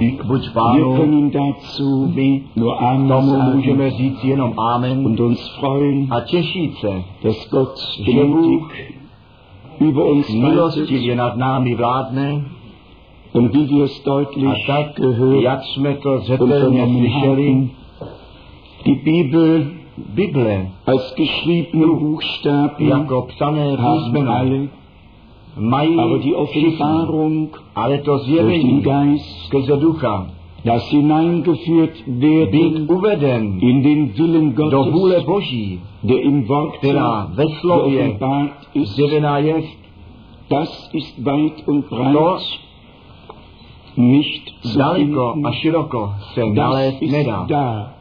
Wir können dazu nur Amen tomu můžeme říct jenom Amen. Und uns freuen, a těšit se, dass Gott že Bůh über uns milostivě nad námi vládne. Und wie wir es a deutlich tak, gehört jak jsme to zřetelně slyšeli, die Bibel Bible. Als geschriebene Buchstaben jako psané alle, mají aber die Offenbarung ale to durch den zjevení Geist, skrze ducha. Das hineingeführt být werden uveden in den Willen do vůle Gottes, Boží, der im Wort která ve slově zjevená je, das ist weit und to breit nicht zu daleko a široko se nalézt nedá. da,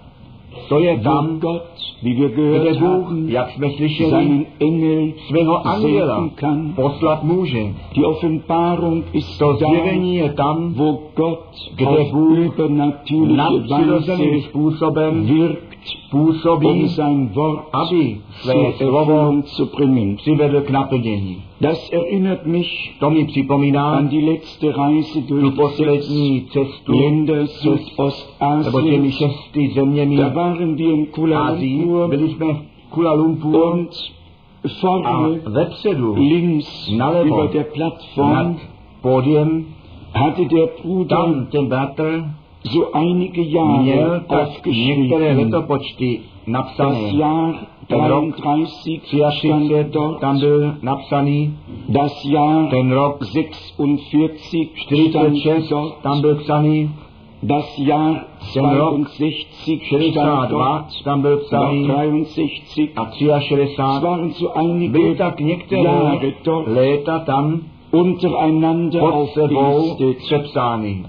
To je tam, Gott, wie wir kde Bůh, haben, jak jsme slyšeli, seinen Engel svého anděla poslat může. Die Offenbarung ist To zjevení je tam, wo Gott Kde Bůh nadpřirozeným způsobem wirkt, um aby své slovo přivedl k naplnění. Das erinnert mich To mi připomíná an die letzte Reise tu durch die poslední cestu, Länder nebo Südostasien. těmi šesti zeměmi Da waren wir in Kuala. Lumpur Byli jsme v Kuala Lumpur und a vorne vepředu links nalevo über der nad Plattform pódiem, hatte der Bruder tam ten bratr so einige měl tak některé letopočty napsané. Ten rok 33 stand 33 dort, tam byl napsaný, das Jahr ten rok 46 stand 46 dort, tam byl psaný, das Jahr ten rok 62 stand 62 dort, tam byl psaný 63. a Es 63 waren so byly tak některé léta tam untereinander pod sebou přepsány.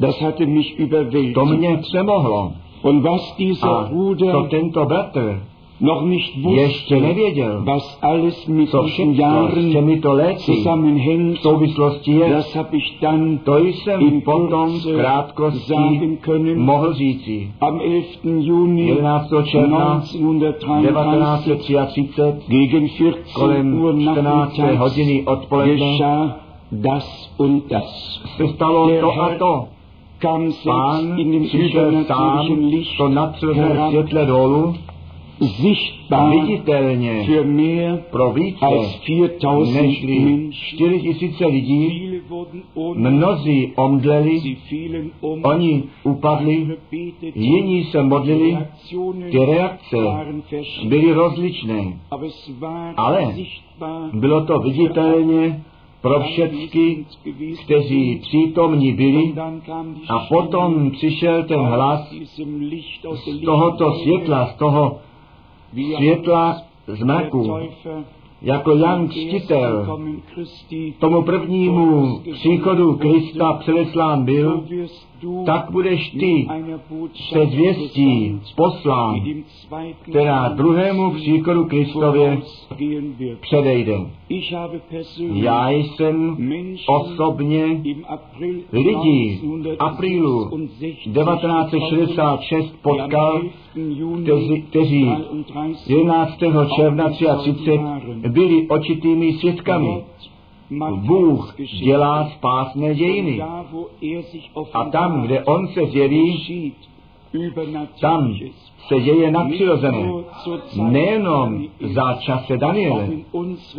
Das hatte mich To überwältigt. mě přemohlo. Und was dieser A to tento bratr noch nicht ještě wusste, nevěděl, was alles mit co všechno s těmito léty v zusammenhängt, souvislosti je, das habe ich dann to jsem in potom v krátkosti sagen können. mohl říci. Am 11. Juni 11. června 1933 1933 gegen 14 kolem Uhr 14. nachmittags hodiny odpoledne das und das. se stalo to a to. Pán přišel sám to nadpřirozené světle dolů sichtbar viditelně pro více als 4000 nežli Menschen. 4 tisíce lidí. Mnozí omdleli, um, oni upadli, jiní se modlili, ty reakce byly rozličné. Ale Bylo to viditelně pro všechny, kteří přítomní byli a potom přišel ten hlas z tohoto světla, z toho světla znaku, Täufer jako Jan Křtitel tomu prvnímu příchodu Krista předeslán byl, tak budeš ty se zvěstí poslán, která druhému příchodu Kristově předejde. Já jsem osobně lidi v aprílu 1966 potkal, kteří, kteří 11. června 33 byli očitými svědkami. Bůh dělá spásné dějiny. A tam, kde On se zjeví, tam se děje nadpřirozené. Nejenom za čase Daniele,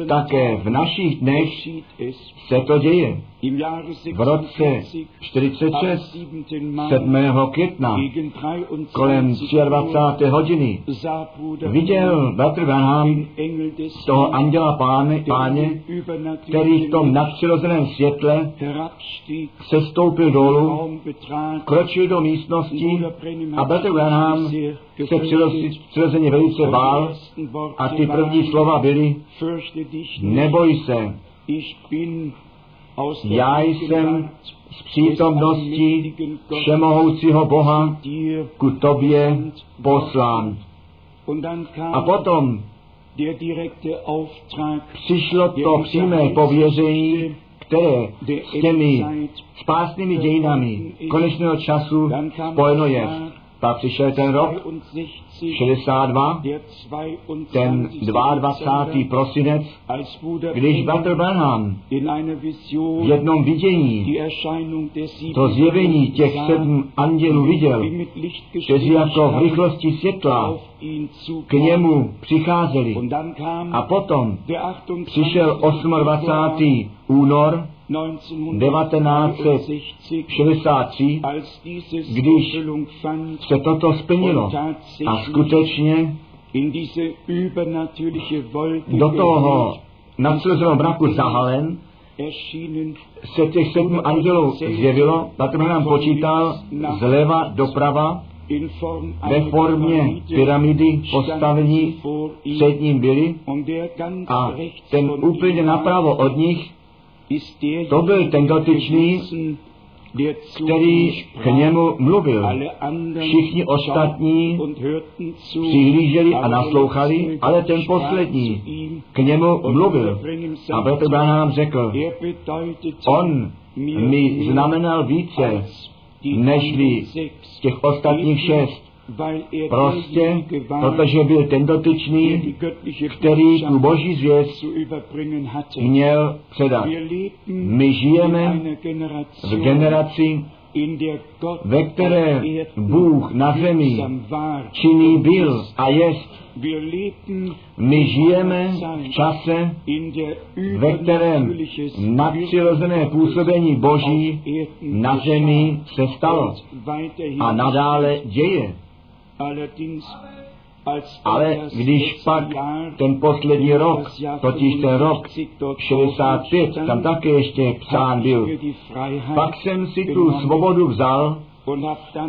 také v našich dnech se to děje. V roce 46, 7. května, kolem 23. hodiny, viděl Bratr Branham toho anděla páne, páně, který v tom nadpřirozeném světle se stoupil dolů, kročil do místnosti a Bratr Branham se přiroz- přirozeně velice bál a ty první slova byly, neboj se, já jsem z přítomnosti všemohoucího Boha ku tobě poslán. A potom přišlo to přímé pověření, které s těmi spásnými dějinami konečného času spojeno je. Pak přišel ten rok 62, 62, der ten 22. 22. prosinec, když Bratr Branham v jednom vidění to zjevení těch sedm andělů viděl, kteří jako v rychlosti světla k němu přicházeli. A potom der 28. přišel 28. únor 1960, 63, als dieses Když Erfüllung fand se toto splnilo. A skutečně do toho nadpřirozeného mraku zahalen se těch sedm andělů zjevilo, Bratr nám počítal zleva doprava ve formě pyramidy postavení před ním byli a ten úplně napravo od nich, to byl ten dotyčný, který k němu mluvil. Všichni ostatní Přihlíželi a naslouchali, ale ten poslední k němu mluvil. A sagte, Branham řekl, on mi znamenal více nežli těch ostatních šest. Er Prostě, protože byl ten dotyčný, který tu boží zvěst měl předat. My žijeme v generaci, ve které Bůh na zemi činný byl a jest. My žijeme v čase, ve kterém nadpřirozené působení Boží na zemi se stalo a nadále děje. Ale když pak ten poslední rok, totiž ten rok 65 dort 65, stand, tam také ještě psán byl, pak jsem si tu svobodu vzal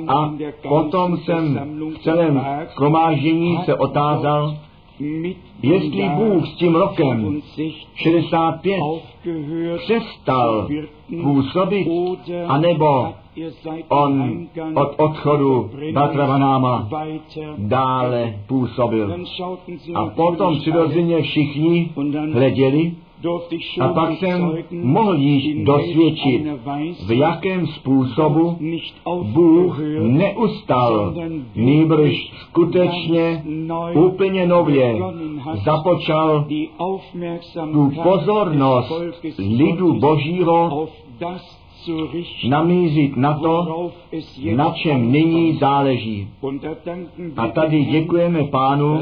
a potom jsem v celém schromáždění se otázal, jestli Bůh s tím rokem 65 65 aufgehört přestal působit, anebo on od odchodu Batra Vanáma weiter dále působil. A potom přirozeně všichni hleděli a pak jsem mohl již dosvědčit, v jakém způsobu Bůh neustal, nýbrž skutečně úplně nově započal tu pozornost lidu Božího namířit na to, na čem nyní záleží. A tady děkujeme Pánu,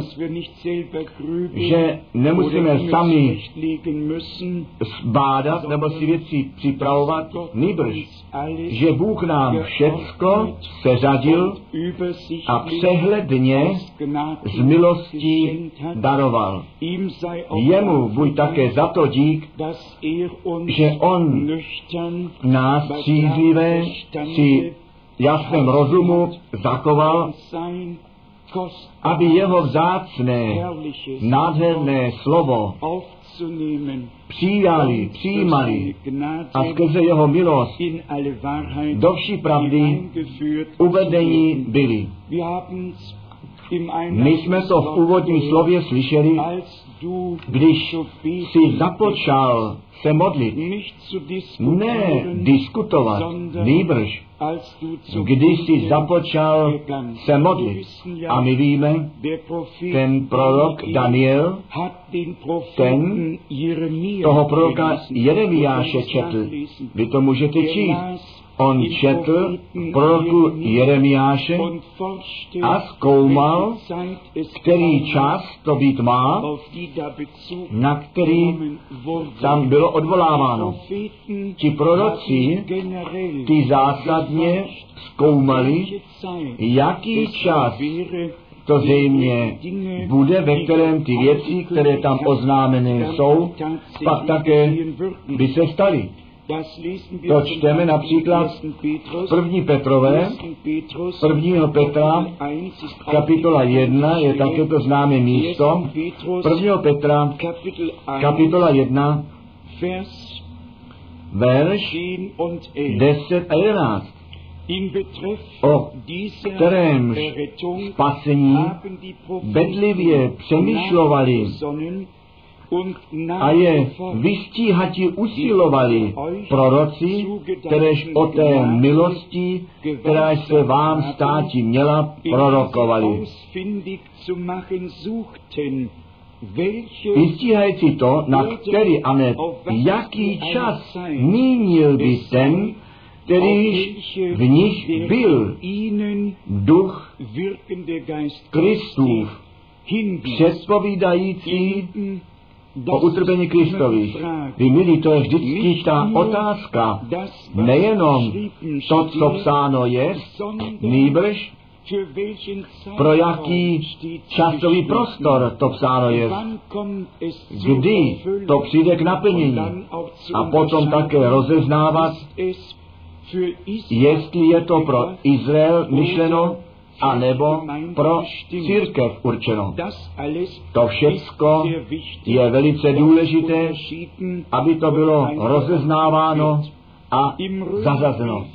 že nemusíme sami zurechtlegen müssen, bádat nebo si věci připravovat, nýbrž, že Bůh nám všecko seřadil a přehledně z milostí daroval. Jemu buď také za to dík, er že on nüchtern nás střízlivé při jasném rozumu zachoval, aby jeho vzácné, nádherné slovo přijali, přijímali a skrze jeho milost do vší pravdy uvedení byli. My jsme to v úvodním slově slyšeli, když si započal se modlit, ne diskutovat, nýbrž, když si započal se modlit. A my víme, ten prorok Daniel Jeremia toho proroka. Jeremiáše četl. Vy to můžete číst. On četl proroku Jeremiáše, a zkoumal, který čas to být má, na který tam bylo odvoláváno. Ti proroci, ty zásadně zkoumali, jaký čas to zřejmě bude, ve kterém ty věci, které tam oznámené jsou, pak také by se staly. To čteme například 1. Petrus, První Petrové, 1. Petrus, 1. Petra, kapitola 1 je také to známé místo. 1. Petra, Kapitel 1, kapitola 1, Vers verš 10 und 11. 10 a 11. In Betreff O Errettung spasení bedlivě přemýšlovali, a je vystíhati usilovali proroci, kteréž o té milosti, která se vám státi měla, prorokovali. Vystíhající to, na který a ne jaký čas mínil by ten, kterýž v nich byl. duch Kristův, předpovídající o utrpení Kristových. Vy milí, to je vždycky ta otázka. Nejenom to, co psáno je, nýbrž pro jaký časový prostor to psáno je, kdy to přijde k naplnění a potom také rozeznávat, jestli je to pro Izrael myšleno, anebo pro církev určeno. To všecko je velice důležité, aby to bylo rozeznáváno a zazazeno.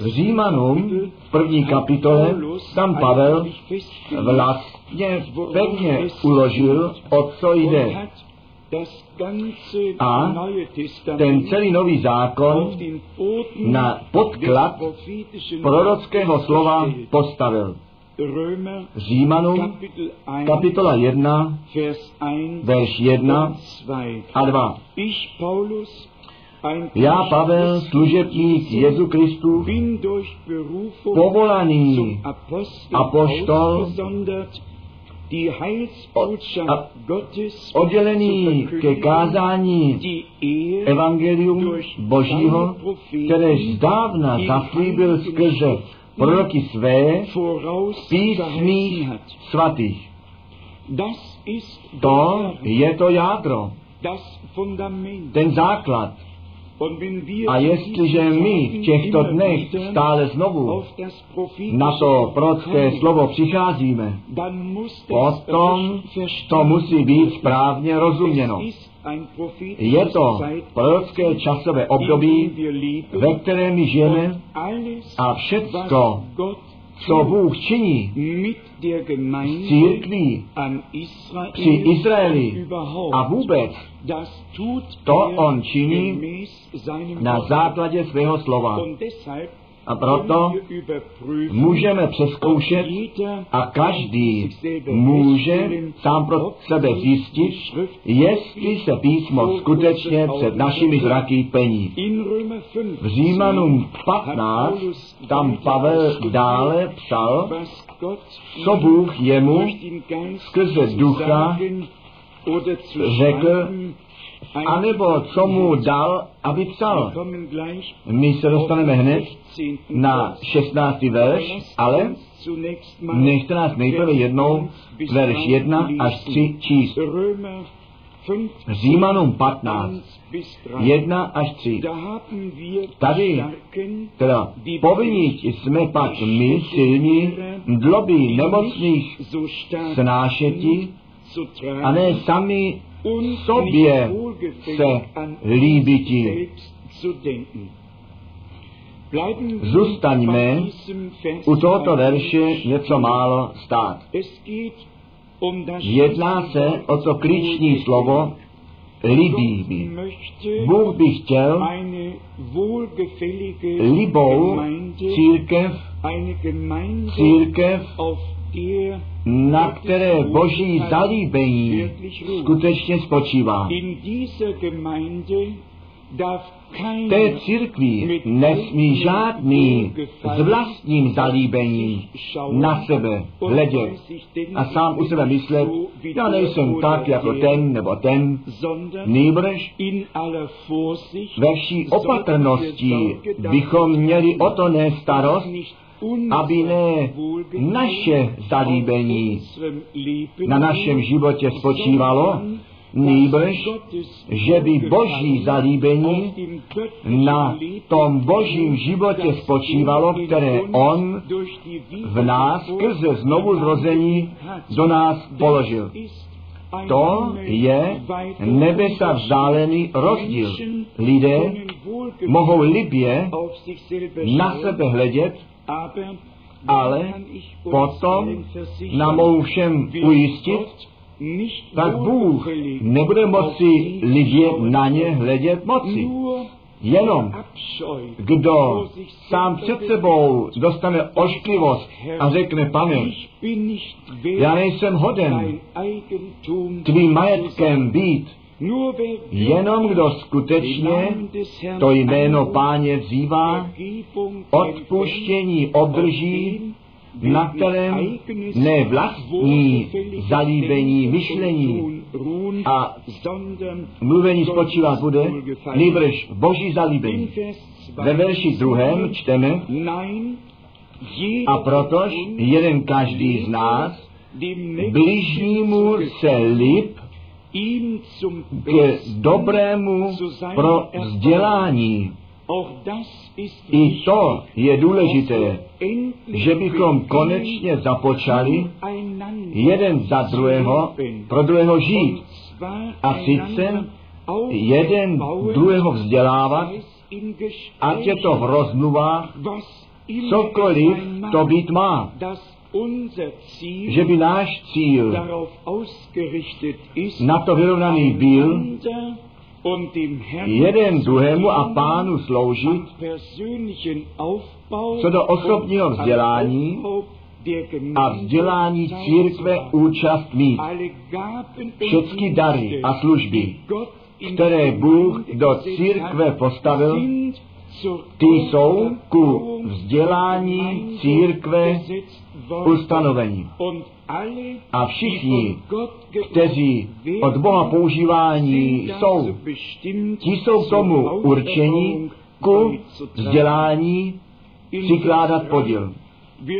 V Římanům v první kapitole tam Pavel vlastně pevně uložil, o co jde. A ten celý nový zákon na podklad prorockého slova postavil. Římanům kapitola 1, verš 1 a 2. Já, Pavel, služebník Jezu Kristu, povolaný apoštol, a oddělený ke kázání evangelium Božího, kteréž zdávna zaslíbil skrze proroky své písmích svatých. To je to jádro, ten základ. A jestliže my v těchto dnech stále znovu na to prorocké slovo přicházíme, potom to musí být správně rozuměno. Je to prorocké časové období, ve kterém my žijeme a všecko, co Bůh činí s církví při Izraeli a vůbec, to On činí na základě svého slova. A proto můžeme přeskoušet a každý může sám pro sebe zjistit, jestli se písmo skutečně před našimi zraky pení. V Římanům 15 tam Pavel dále psal, co Bůh jemu skrze ducha řekl, anebo co mu dal, aby psal. My se dostaneme hned na 16. verš, ale nechte nás nejprve jednou verš 1 až 3 číst. Římanům 15, 1 až 3. Tady, teda povinni jsme pak my silní, dloby nemocných snášeti, a ne sami sobě se líbití. Zůstaňme u tohoto verše něco málo stát. Jedná se o to klíční slovo libý. Bůh by chtěl libou církev, církev, na které boží zalíbení skutečně spočívá. Té církvi nesmí žádný s vlastním zalíbením na sebe hledět a sám u sebe myslet, já nejsem tak jako ten nebo ten, nýbrž ve vší opatrnosti bychom měli o to ne starost, aby ne naše zalíbení na našem životě spočívalo, nýbrž, že by boží zalíbení na tom božím životě spočívalo, které on v nás skrze znovu zrození do nás položil. To je nebesa vzdálený rozdíl. Lidé mohou libě na sebe hledět, ale potom nám mohu všem ujistit, tak Bůh nebude moci lidi na ně hledět moci. Jenom kdo sám před sebou dostane ošklivost a řekne, pane, já nejsem hoden tvým majetkem být, Jenom kdo skutečně to jméno páně vzývá, odpuštění obdrží, na kterém ne vlastní zalíbení myšlení a mluvení spočívat bude, nejbrž boží zalíbení. Ve verši druhém čteme, a protož jeden každý z nás bližnímu se líp k dobrému pro vzdělání. I to je důležité, že bychom konečně započali jeden za druhého, pro druhého žít. A sice jeden druhého vzdělávat, ať je to v rozmluvách, cokoliv to být má že by náš cíl na to vyrovnaný byl, jeden druhému a pánu sloužit, co do osobního vzdělání a vzdělání církve účast mít. Všechny dary a služby, které Bůh do církve postavil, ty jsou ku vzdělání církve ustanovení. A všichni, kteří od Boha používání jsou, ti jsou k tomu určení ku vzdělání přikládat podíl.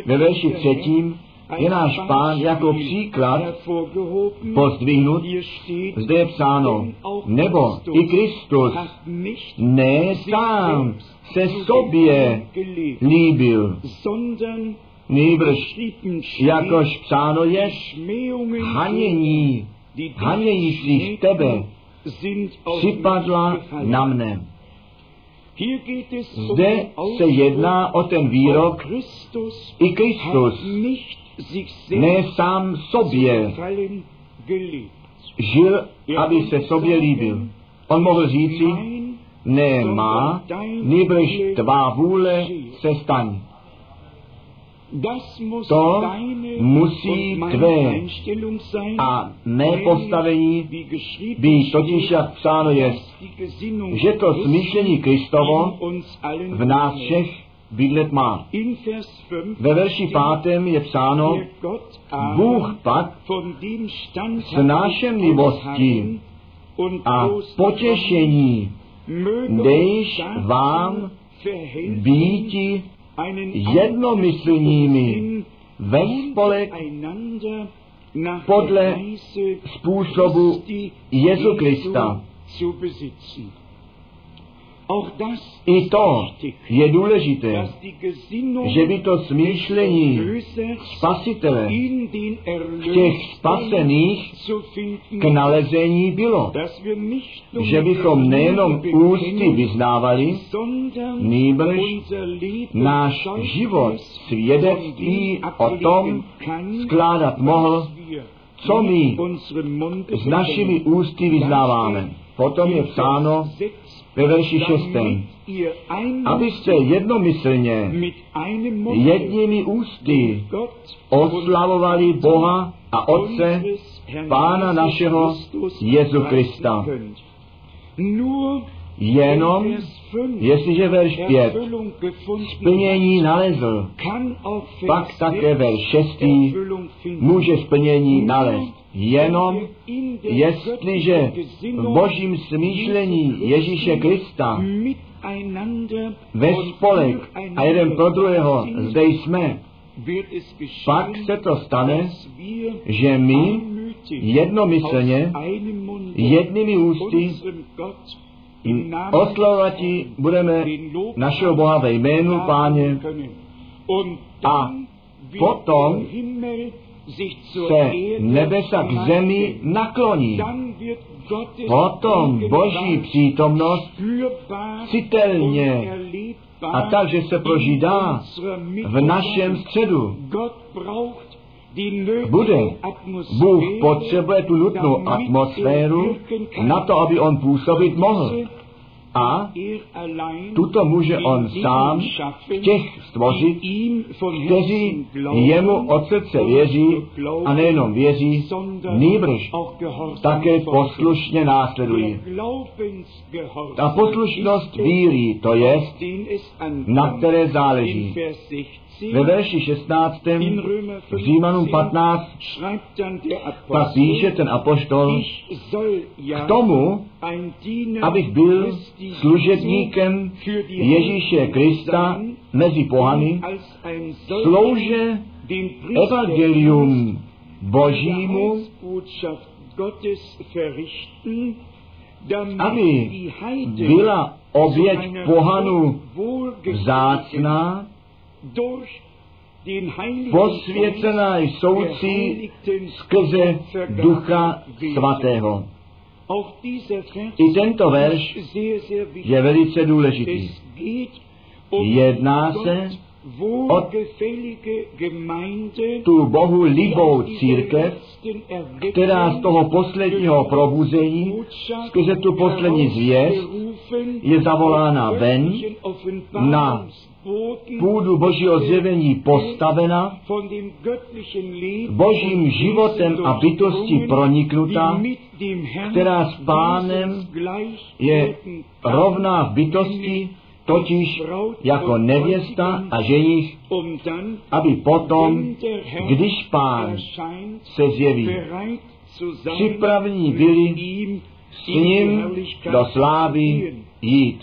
Ve verši třetím je náš pán jako příklad pozdvihnut, zde je psáno, nebo i Kristus ne sám se sobě líbil, nýbrž, jakož psáno je, hanění, hanějících tebe připadla na mne. Zde se jedná o ten výrok, i Kristus ne sám sobě žil, aby se sobě líbil. On mohl říci, ne má, nýbrž tvá vůle se staň. To musí tvé a mé postavení být totiž, jak psáno je, že to smýšlení Kristovo v nás všech bydlet má. Ve verši pátém je psáno, Bůh pak s nášenlivostí a potěšení dejš vám býti jednomyslnými ve spolek podle způsobu Jezu Krista. I to je důležité, že by to smýšlení spasitele v těch spasených k nalezení bylo. Že bychom nejenom ústy vyznávali, nýbrž náš život svědectví o tom skládat mohl, co my s našimi ústy vyznáváme. Potom je psáno, ve verši 6. Abyste jednomyslně jedními ústy oslavovali Boha a Otce, Pána našeho Jezu Krista. Jenom jestliže verš 5 splnění nalezl, pak také verš 6 může splnění nalézt. Jenom jestliže v božím smýšlení Ježíše Krista ve spolek a jeden pro druhého zde jsme, pak se to stane, že my jednomyslně jednými ústy oslovati budeme našeho Boha ve jménu Páně a potom se nebesa k zemi nakloní. Potom Boží přítomnost citelně a takže se proží dá v našem středu. bude. Bůh potřebuje tu nutnou atmosféru na to, aby on působit mohl. A tuto může on sám těch stvořit, kteří jemu od srdce věří a nejenom věří, nýbrž také poslušně následují. Ta poslušnost víry, to je, na které záleží. Ve verši 16. v Římanům 15 pak píše ten apoštol k tomu, abych byl služebníkem Ježíše Krista mezi pohany, slouže evangelium Božímu, aby byla oběť pohanu vzácná, posvěcená soucí skrze Ducha Svatého. I tento verš je velice důležitý. Jedná se o tu Bohu libou církev, která z toho posledního probuzení, skrze tu poslední zvěst, je zavolána ven na půdu Božího zjevení postavena, Božím životem a bytostí proniknutá, která s pánem je rovná v bytosti, totiž jako nevěsta a ženich, aby potom, když pán se zjeví, připravení byli s ním do slávy jít.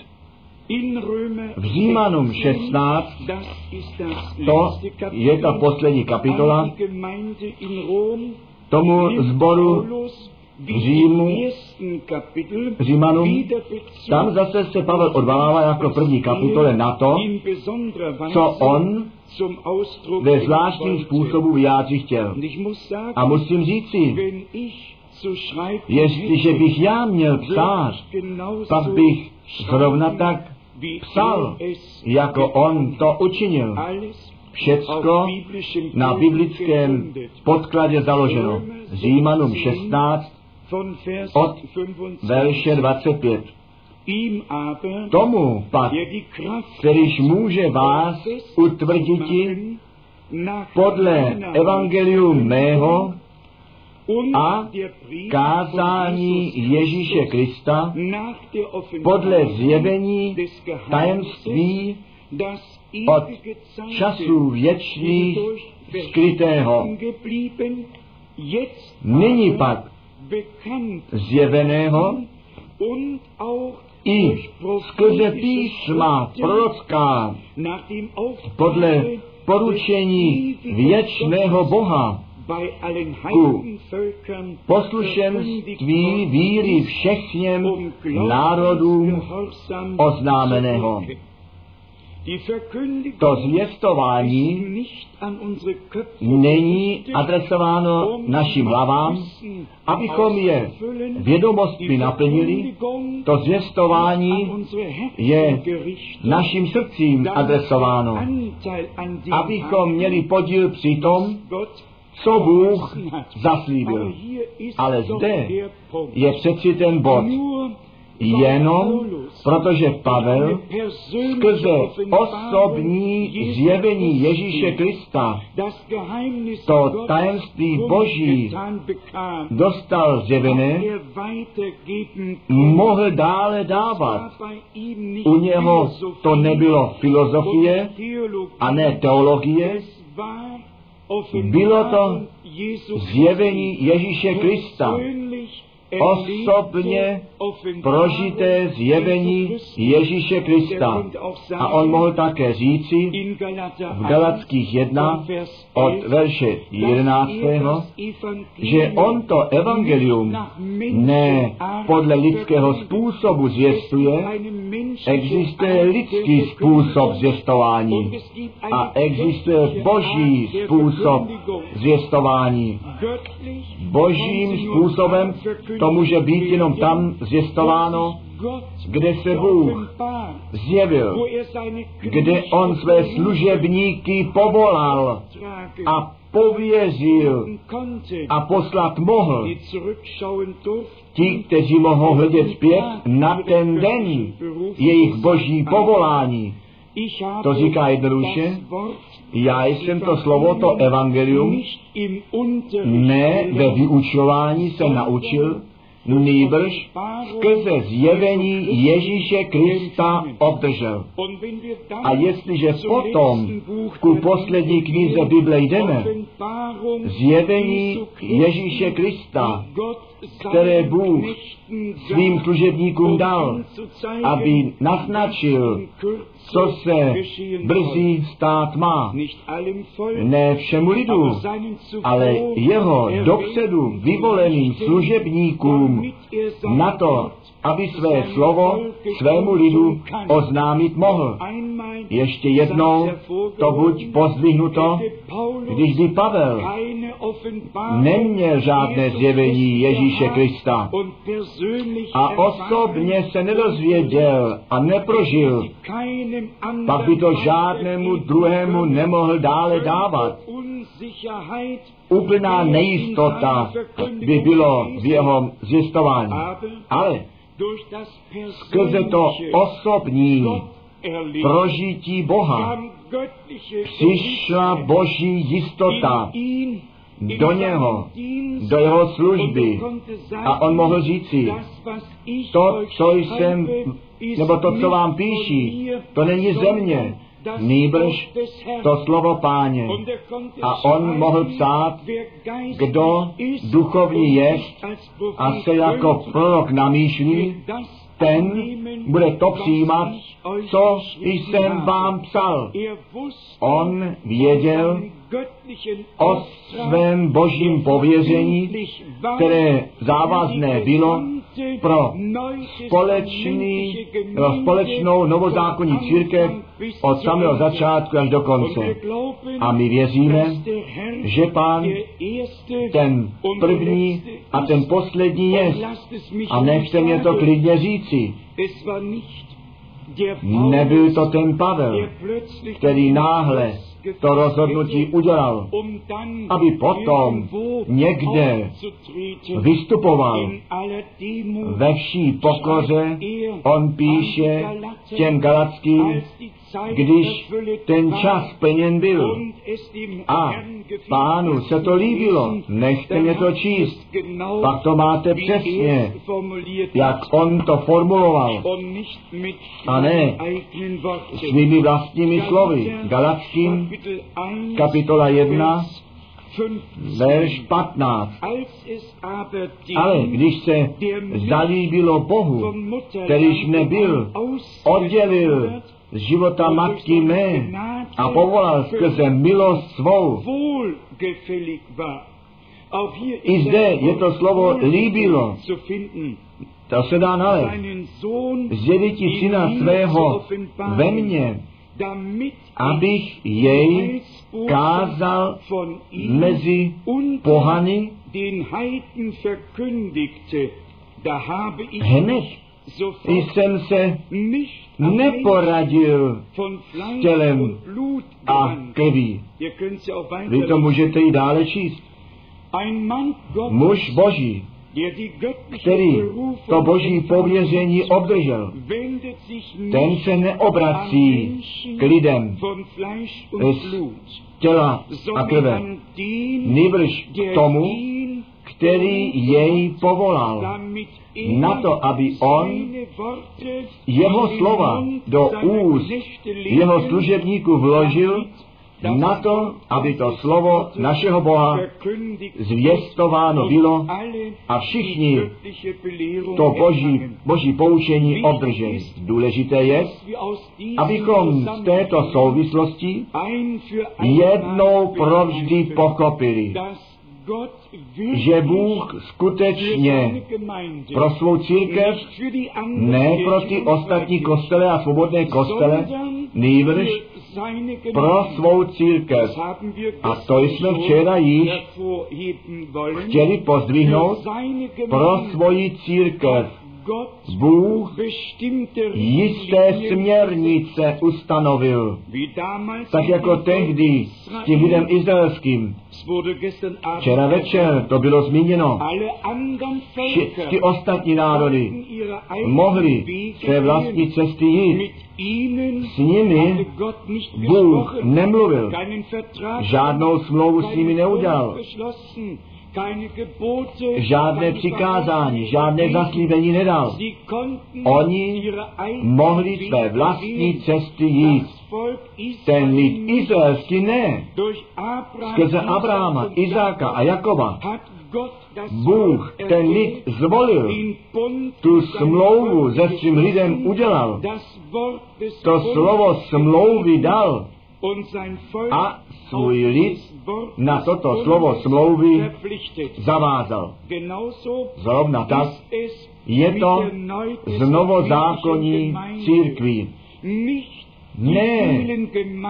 V Římanům 16, to je ta poslední kapitola, tomu zboru v Římu, Římanům, tam zase se Pavel odvalává jako první kapitole na to, co on ve zvláštním způsobu vyjádřit chtěl. A musím říci, jestliže bych já měl psát, pak bych zrovna tak psal, jako on to učinil. Všecko na biblickém podkladě založeno. Římanům 16 od verše 25. Tomu pak, kterýž může vás utvrdit podle evangelium mého a kázání Ježíše Krista podle zjevení tajemství od časů věčných skrytého. Nyní pak zjeveného i skrze písma prorocká podle poručení věčného Boha ku poslušenství víry všech národům oznámeného. To zvěstování není adresováno našim hlavám, abychom je vědomostmi naplnili. To zvěstování je našim srdcím adresováno, abychom měli podíl při tom, co Bůh zaslíbil. Ale zde je přeci ten bod. Jenom protože Pavel skrze osobní zjevení Ježíše Krista to tajemství Boží dostal zjevené, mohl dále dávat. U něho to nebylo filozofie a ne teologie, bylo to zjevení Ježíše Krista, osobně prožité zjevení Ježíše Krista. A on mohl také říci v Galackých 1 od verše 11. že on to evangelium ne podle lidského způsobu zvěstuje, existuje lidský způsob zvěstování a existuje boží způsob zvěstování. Božím způsobem to může být jenom tam zjistováno, kde se Bůh zjevil, kde On své služebníky povolal a pověřil a poslat mohl ti, kteří mohou hledět zpět na ten den jejich boží povolání. To říká jednoduše, já jsem to slovo, to evangelium, ne ve vyučování se naučil, nýbrž skrze zjevení Ježíše Krista obdržel. A jestliže potom ku poslední knize Bible jdeme, zjevení Ježíše Krista, které Bůh svým služebníkům dal, aby naznačil, co se brzy stát má. Ne všemu lidu, ale jeho dopředu vyvoleným služebníkům na to, aby své slovo svému lidu oznámit mohl. Ještě jednou to buď pozdvihnuto, když by Pavel neměl žádné zjevení Ježíše Krista a osobně se nedozvěděl a neprožil, pak by to žádnému druhému nemohl dále dávat. Úplná nejistota by bylo v jeho zjistování. Ale skrze to osobní prožití Boha přišla boží jistota do něho, do jeho služby. A on mohl říci, to, co jsem, nebo to, co vám píší, to není země, nýbrž to slovo páně. A on mohl psát, kdo duchovní je a se jako prorok namýšlí, ten bude to přijímat, co jsem vám psal. On věděl o svém božím pověření, které závazné bylo pro společný, pro společnou novozákonní církev od samého začátku až do konce. A my věříme, že Pán ten první a ten poslední je. A nechte mě to klidně říci. Nebyl to ten Pavel, který náhle to rozhodnutí udělal, aby potom někde vystupoval ve vší pokoře. On píše těm galackým, když ten čas plněn byl a pánu se to líbilo, nechte mě to číst, pak to máte přesně, jak on to formuloval, a ne svými vlastními slovy. Galackým, kapitola 1, verš 15. Ale když se zalíbilo Bohu, kterýž nebyl, oddělil z života matky mé a povolal skrze milost svou. I zde je to slovo líbilo. To se dá nalézt. Zjeviti syna svého ve mně, abych jej kázal mezi pohany, hned jsem se neporadil s tělem a krví. Vy to můžete i dále číst. Muž Boží, který to boží pověření obdržel, ten se neobrací k lidem z těla a krve, nýbrž k tomu, který jej povolal na to, aby on jeho slova do úst jeho služebníků vložil, na to, aby to slovo našeho Boha zvěstováno bylo a všichni to boží, boží poučení obdrželi. Důležité je, abychom z této souvislosti jednou provždy pochopili, že Bůh skutečně pro svou církev, ne pro ty ostatní kostele a svobodné kostele, nýbrž pro svou církev. A to jsme včera již chtěli pozdvihnout pro svoji církev. Bůh jisté směrnice ustanovil, tak jako tehdy s tím lidem izraelským. Včera večer to bylo zmíněno. Všechny ostatní národy mohli své vlastní cesty jít. S nimi Bůh nemluvil, žádnou smlouvu s nimi neudělal, žádné přikázání, žádné zaslíbení nedal. Oni mohli své vlastní cesty jít. Ten lid izraelský ne. Skrze Abráma, Izáka a Jakoba Bůh ten lid zvolil, tu smlouvu se svým lidem udělal, to slovo smlouvy dal a svůj lid na toto slovo smlouvy zavázal. Zrovna tak je to znovu zákonní církví. Ne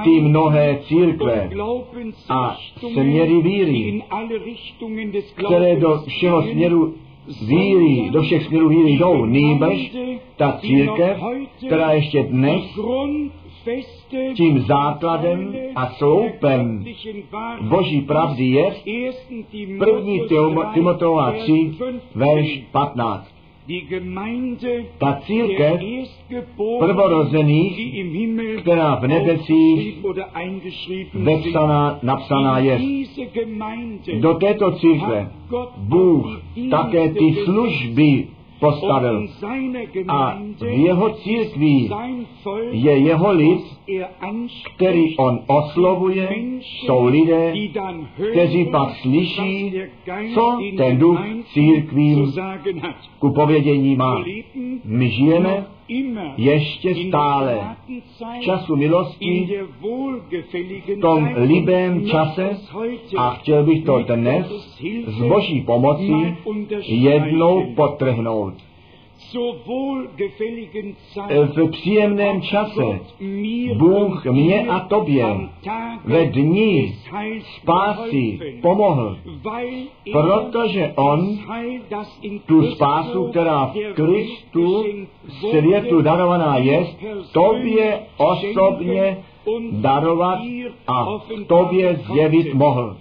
ty mnohé církve a směry víry, které do všeho směru víry, do všech směrů víry jdou, nýbrž ta církev, která ještě dnes tím základem a sloupem Boží pravdy je první Timoteova 3, verš 15. Ta církev prvorozených, která v nebesích vepsaná, napsaná je. Do této církve Bůh také ty služby postavil. A v jeho církví je jeho lid, který on oslovuje, jsou lidé, kteří pak slyší, co ten duch církvím ku povědění má. My žijeme ještě stále. v času milosti, v tom libém čase. A chtěl bych to dnes s boží pomocí jednou potrhnout v příjemném čase Bůh mě a tobě ve dní spásy pomohl, protože On tu spásu, která v Kristu světu darovaná je, tobě osobně darovat a tobě zjevit mohl.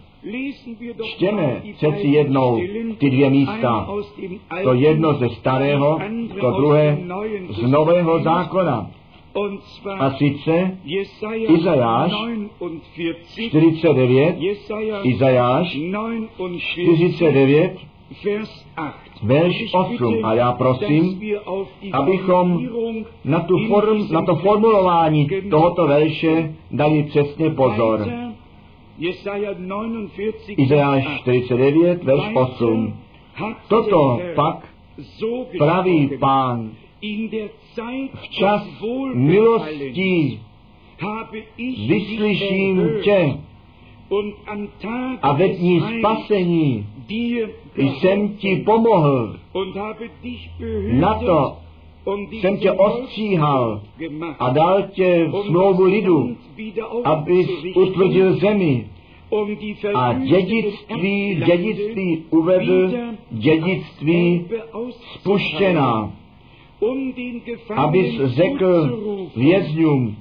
Čtěme přeci jednou ty dvě místa. To jedno ze starého, to druhé z nového zákona. A sice Izajáš 49, Izajáš 49, verš 8. A já prosím, abychom na, tu form, na to formulování tohoto verše dali přesně pozor. Izajáš 49, verš 8. Toto pak praví pán. V čas milosti vyslyším tě. A ve dní spasení jsem ti pomohl. Na to jsem tě ostříhal a dal tě v smlouvu lidu, abys utvrdil zemi. A dědictví, dědictví uvedl, dědictví spuštěná, abys řekl vězňům,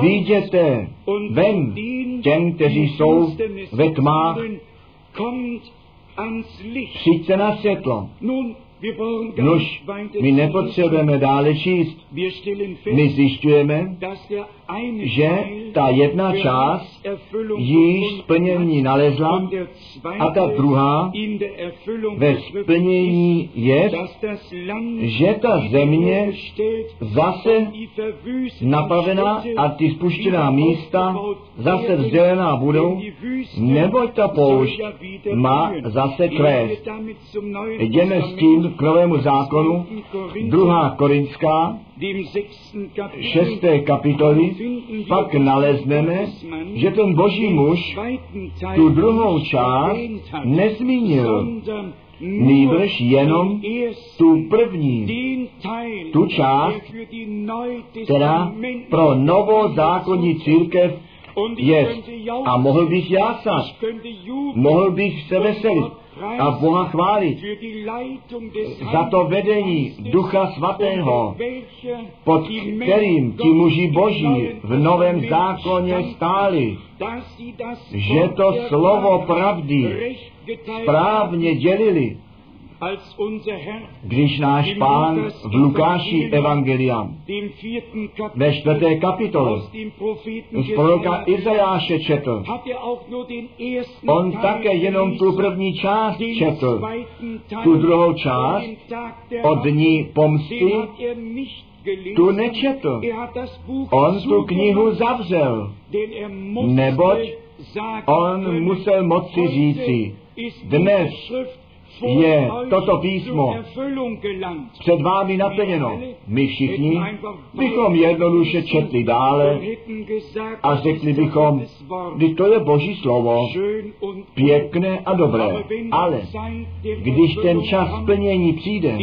viděte ven těm, kteří jsou ve tmách, přijďte na světlo. Nož, my nepotřebujeme dále číst. My zjišťujeme, že ta jedna část již splnění nalezla a ta druhá ve splnění je, že ta země zase napavená a ty spuštěná místa zase vzdělená budou, neboť ta poušť má zase kvést. Jdeme s tím k novému zákonu, druhá Korinská, šesté kapitoly, pak nalezneme, že ten boží muž tu druhou část nezmínil, nýbrž jenom tu první, tu část, která pro novozákonní církev jest. A mohl bych jásat, mohl bych se veselit a Boha chválit. Za to vedení Ducha Svatého, pod kterým ti muži boží v Novém zákoně stáli, že to slovo pravdy správně dělili, když náš pán v Lukáši Evangelium ve čtvrté kapitole z proroka Izajáše četl, on také jenom tu první část četl, tu druhou část od dní pomsty tu nečetl. On tu knihu zavřel, neboť on musel moci říci, dnes je toto písmo před vámi naplněno. My všichni bychom jednoduše četli dále a řekli bychom, když to je Boží slovo, pěkné a dobré, ale když ten čas splnění přijde,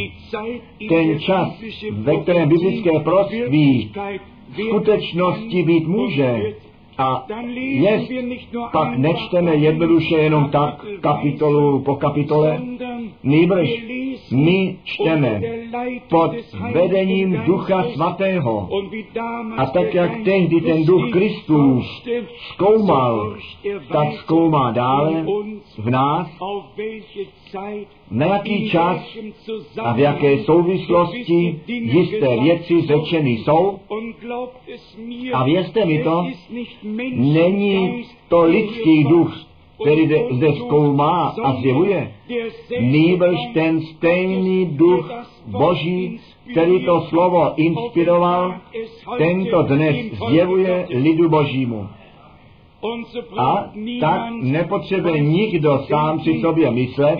ten čas, ve kterém biblické proství skutečnosti být může, a jest, pak nečteme jednoduše jenom tak kapitolu po kapitole, nýbrž my čteme pod vedením Ducha Svatého. A tak, jak tehdy ten Duch Kristův zkoumal, tak zkoumá dále v nás, na jaký čas a v jaké souvislosti jisté věci řečeny jsou. A věřte mi to, není to lidský duch, který zde zkoumá a zjevuje, nýbrž ten stejný duch Boží, který to slovo inspiroval, tento dnes zjevuje lidu Božímu. A tak nepotřebuje nikdo sám si sobě myslet,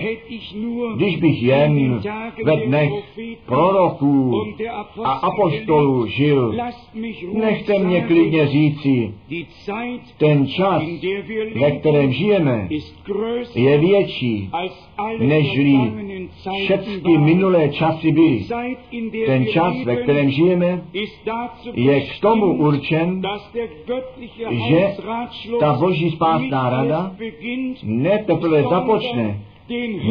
když bych jen ve dnech proroků a apoštolů žil. Nechte mě klidně říci, ten čas, ve kterém žijeme, je větší, nežli všechny minulé časy byly. Ten čas, ve kterém žijeme, je k tomu určen, že ta boží spásná rada ne teprve započne,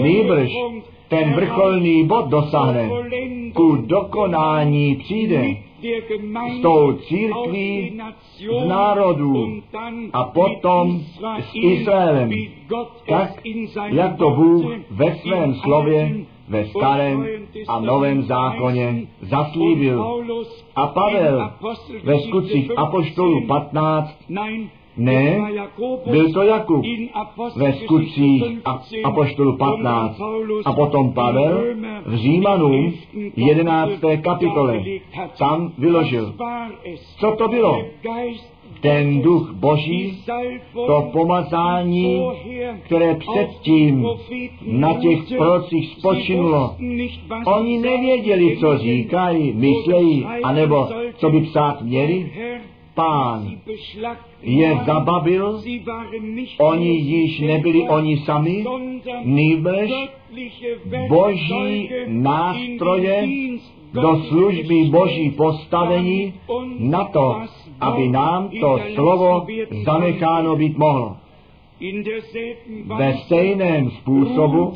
nýbrž ten vrcholný bod dosáhne, ku dokonání přijde. s tou církví z národů a potom s Izraelem, tak jak to Bůh ve svém slově ve starém a novém zákoně zaslíbil. A Pavel ve skutcích Apoštolů 15 ne, byl to Jakub ve skutcích Apoštolu 15 a potom Pavel v Římanům 11. kapitole. Tam vyložil. Co to bylo? ten duch boží, to pomazání, které předtím na těch prorocích spočinulo. Oni nevěděli, co říkají, myslejí, anebo co by psát měli. Pán je zabavil, oni již nebyli oni sami, nýbrž boží nástroje do služby boží postavení na to, aby nám to slovo zanecháno být mohlo. Ve stejném způsobu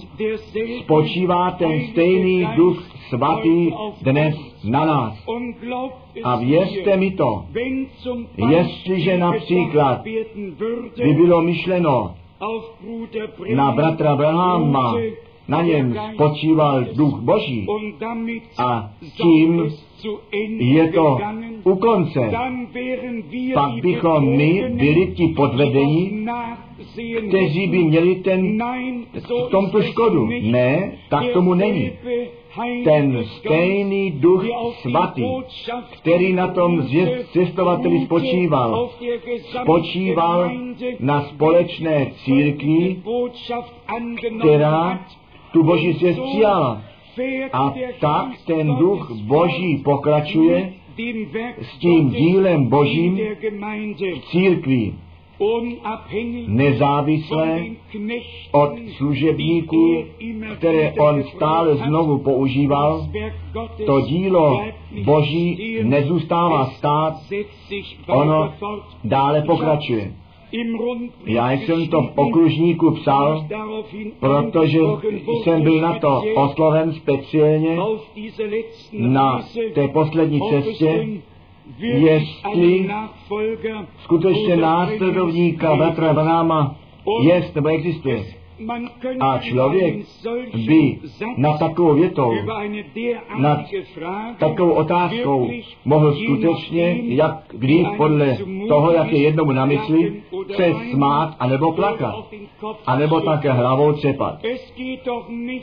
spočívá ten stejný duch svatý dnes na nás. A věřte mi to, jestliže například by bylo myšleno na bratra Brahama, na něm spočíval duch Boží a tím je to u konce. Pak bychom my byli ti podvedení, kteří by měli ten, v tomto škodu. Ne, tak tomu není. Ten stejný duch svatý, který na tom cestovateli spočíval, spočíval na společné církvi, která tu Boží svět přijala. A tak ten duch Boží pokračuje s tím dílem Božím v církvi. nezávisle od služebníků, které on stále znovu používal, to dílo Boží nezůstává stát, ono dále pokračuje. Já jsem to v okružníku psal, protože jsem byl na to osloven speciálně na té poslední cestě, jestli skutečně následovníka bratra Branáma jest nebo existuje. A člověk by na takovou větou, na takovou otázkou mohl skutečně, jak když podle toho, jak je jednomu na mysli, se smát anebo plakat, anebo také hlavou třepat.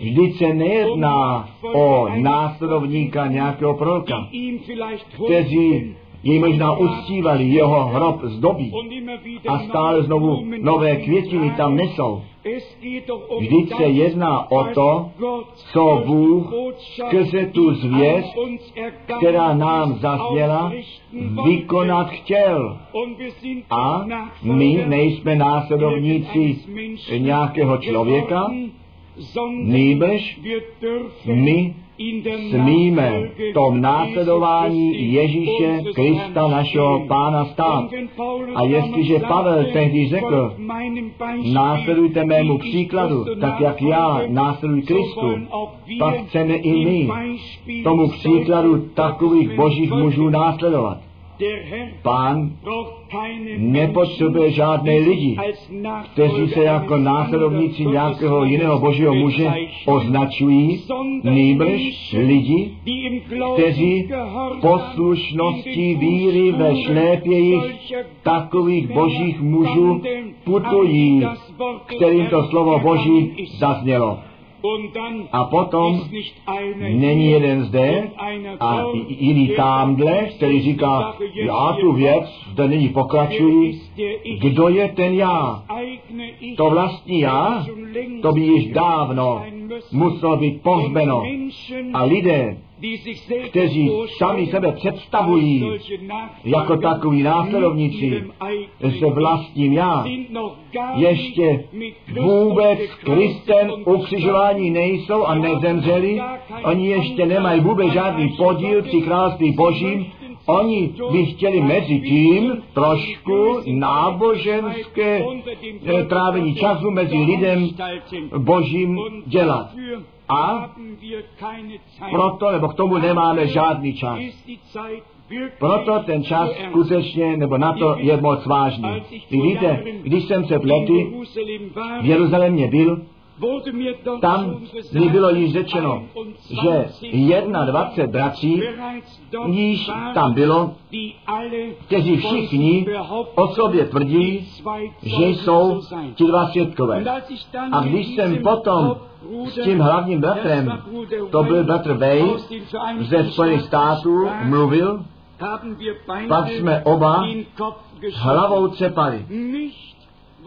Vždyť se nejedná o následovníka nějakého proroka, kteří jej možná uctívali, jeho hrob zdobí a stále znovu nové květiny tam nesou. Vždyť se jedná o to, co Bůh skrze tu zvěst, která nám zazněla, vykonat chtěl. A my nejsme následovníci nějakého člověka, nýbrž my smíme v tom následování Ježíše Krista našeho Pána stát. A jestliže Pavel tehdy řekl, následujte mému příkladu, tak jak já následuji Kristu, pak chceme i my tomu příkladu takových božích mužů následovat. Pán nepotřebuje žádné lidi, kteří se jako následovníci nějakého jiného božího muže označují, nýbrž lidi, kteří poslušnosti víry ve šlépějích takových božích mužů putují, kterým to slovo boží zaznělo. A potom není jeden zde a jiný tamhle, který říká, já tu věc zde nyní pokračuji. Kdo je ten já? To vlastní já? To by již dávno muselo být pohřbeno. A lidé, kteří sami sebe představují jako takový následovníci se vlastním já, ještě vůbec Kristem ukřižování nejsou a nezemřeli, oni ještě nemají vůbec žádný podíl při království božím, Oni by chtěli mezi tím trošku náboženské eh, trávení času mezi lidem božím dělat. A proto, nebo k tomu nemáme žádný čas. Proto ten čas skutečně, nebo na to je moc vážný. Vy víte, když jsem před lety v Jeruzalémě byl, tam mi bylo již řečeno, že 21 bratří již tam bylo, kteří všichni o sobě tvrdí, že jsou ti dva světkové. A když jsem potom s tím hlavním bratrem, to byl bratr Bay ze Spojených států, mluvil, pak jsme oba hlavou cepali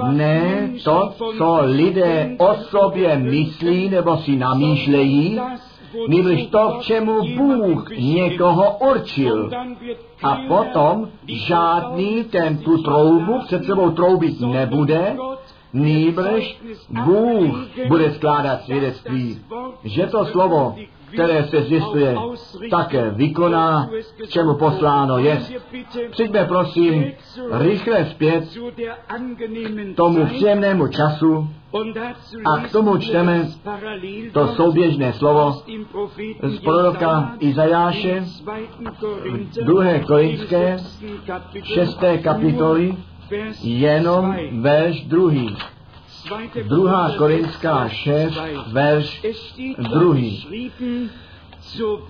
ne to, co lidé o sobě myslí nebo si namýšlejí, nebož to, k čemu Bůh někoho určil. A potom žádný ten tu troubu před sebou troubit nebude, nýbrž Bůh bude skládat svědectví, že to slovo které se zjistuje, také vykoná, čemu posláno je. Přijďme prosím rychle zpět k tomu příjemnému času a k tomu čteme to souběžné slovo z proroka Izajáše, druhé korinské, šesté kapitoly, jenom verš druhý. Druhá Korinská 6, verš druhý.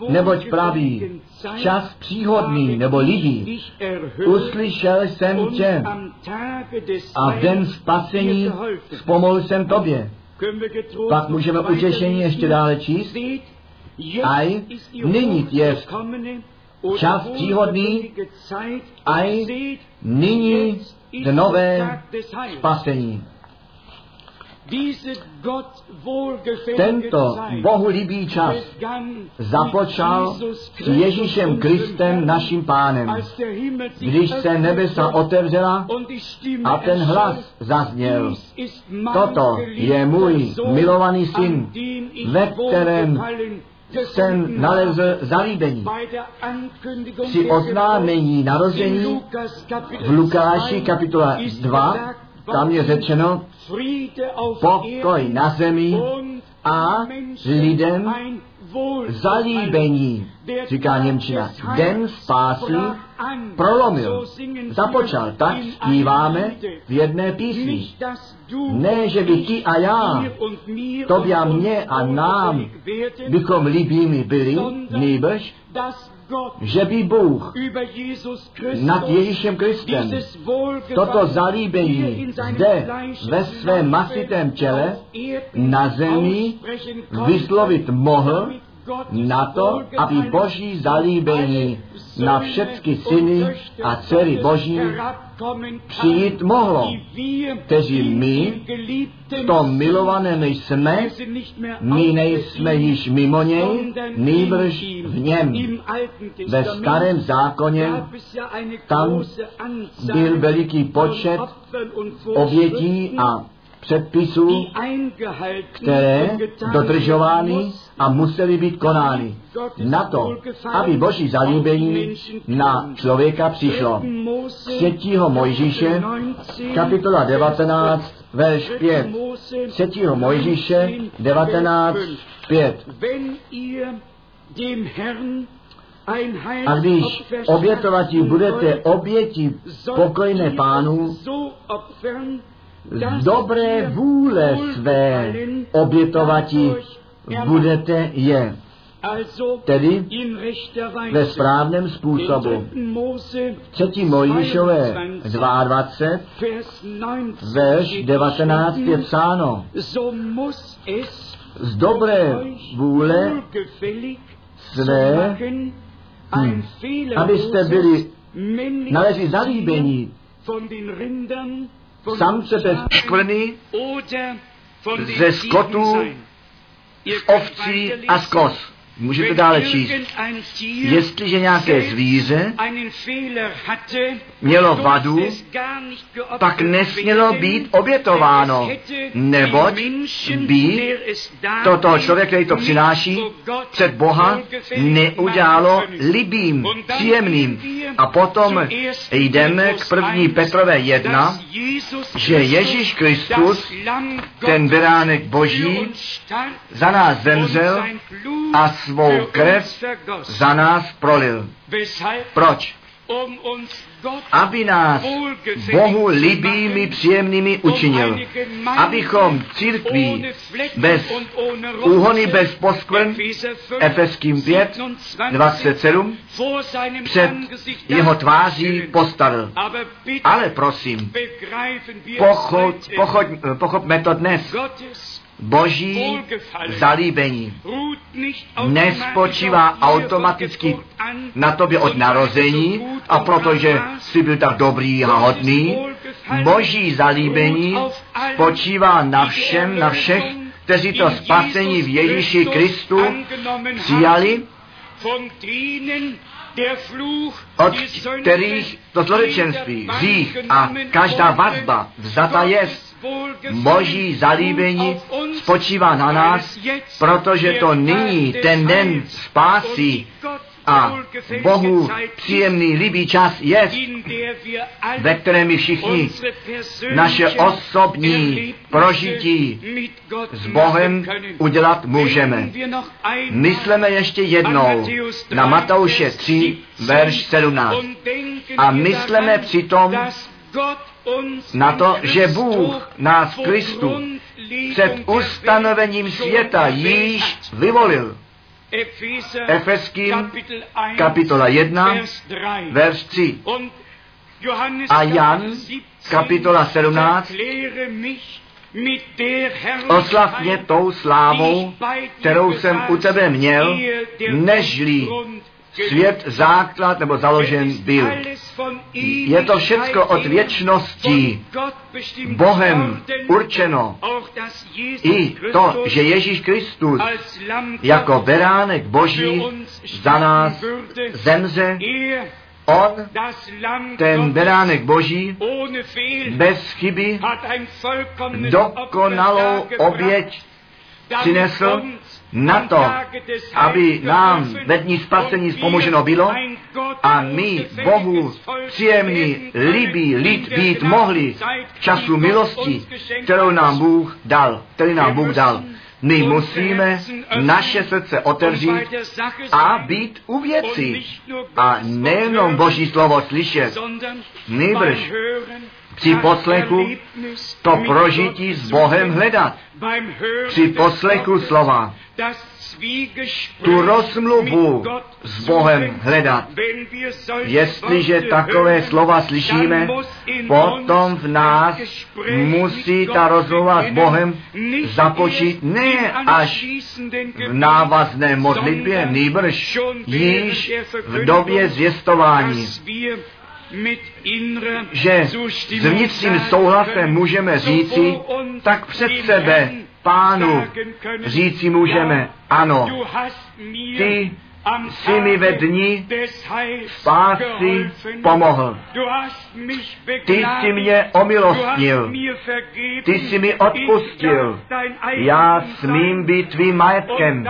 Neboť praví, čas příhodný nebo lidí, uslyšel jsem tě a v den spasení zpomohl jsem tobě. Pak můžeme utěšení ještě dále číst. Aj nyní je čas příhodný, aj nyní nové spasení. Tento Bohu líbý čas započal s Ježíšem Kristem, naším pánem, když se nebesa otevřela a ten hlas zazněl. Toto je můj milovaný syn, ve kterém jsem nalezl zalíbení. Při oznámení narození v Lukáši kapitola 2 tam je řečeno pokoj na zemi a lidem zalíbení, říká Němčina. Den spásy prolomil, započal. Tak zpíváme v jedné písni. Ne, že by ty a já, tobě a mě a nám, bychom líbými byli, nýbrž, že by Bůh nad Ježíšem Kristem toto zalíbení zde ve svém masitém těle na zemi vyslovit mohl na to, aby boží zalíbení na všechny syny a dcery boží přijít mohlo, kteří my v tom milovaném jsme, my nejsme již mimo něj, nýbrž v něm. Ve starém zákoně tam byl veliký počet obětí a předpisů, které dodržovány a museli být konány. Na to, aby boží zalíbení na člověka přišlo. 3. Mojžíše, kapitola 19, verš 5. 3. Mojžíše, 19, 5. A když obětovatí budete oběti pokojné pánu, z dobré vůle své obětovati budete je. Tedy ve správném způsobu. Třetí Mojžíšové 22, verš 19 je psáno. Z dobré vůle své, hm, abyste byli naleží zalíbení samce bez škvrny, ze skotů, z ovcí a z kos. Můžete dále číst. Jestliže nějaké zvíře mělo vadu, pak nesmělo být obětováno, neboť by toto člověk, který to přináší, před Boha neudělalo libým, příjemným. A potom jdeme k první Petrové jedna, že Ježíš Kristus, ten beránek Boží, za nás zemřel a svou krev za nás prolil. Proč? Aby nás Bohu libými příjemnými učinil. Abychom církví bez úhony, bez poskvrn, Efeským 5, 27, před jeho tváří postavil. Ale prosím, pochod, pochod, pochopme to dnes. Boží zalíbení nespočívá automaticky na tobě od narození a protože jsi byl tak dobrý a hodný. Boží zalíbení spočívá na všem, na všech, kteří to spasení v Ježíši Kristu přijali, od kterých to zlorečenství, hřích a každá vazba vzata jest Boží zalíbení spočívá na nás, protože to nyní ten den spásí a Bohu příjemný, líbý čas je, ve kterém my všichni naše osobní prožití s Bohem udělat můžeme. Myslíme ještě jednou na Matouše 3, verš 17. A myslíme přitom na to, že Bůh nás Kristu před ustanovením světa již vyvolil. Efeským kapitola 1, verš 3. A Jan kapitola 17 Oslav mě tou slávou, kterou jsem u tebe měl, nežli svět základ nebo založen byl. Je to všecko od věčnosti Bohem určeno. I to, že Ježíš Kristus jako beránek Boží za nás zemře, On, ten beránek Boží, bez chyby, dokonalou oběť přinesl na to, aby nám ve dní spasení pomoženo bylo a my Bohu příjemný, líbí lid být mohli v času milosti, kterou nám Bůh dal, který nám Bůh dal. My musíme naše srdce otevřít a být u věcí. A nejenom Boží slovo slyšet, nejbrž při poslechu to prožití s Bohem hledat. Při poslechu slova tu rozmluvu s Bohem hledat. Jestliže takové slova slyšíme, potom v nás musí ta rozmluva s Bohem započít ne až v návazné modlitbě, nýbrž již v době zvěstování že s vnitřním souhlasem můžeme říci, tak před sebe pánu říci můžeme, ano, ty jsi mi ve dní spásy pomohl. Ty jsi mě omilostnil. Ty jsi mi odpustil. Já smím být tvým majetkem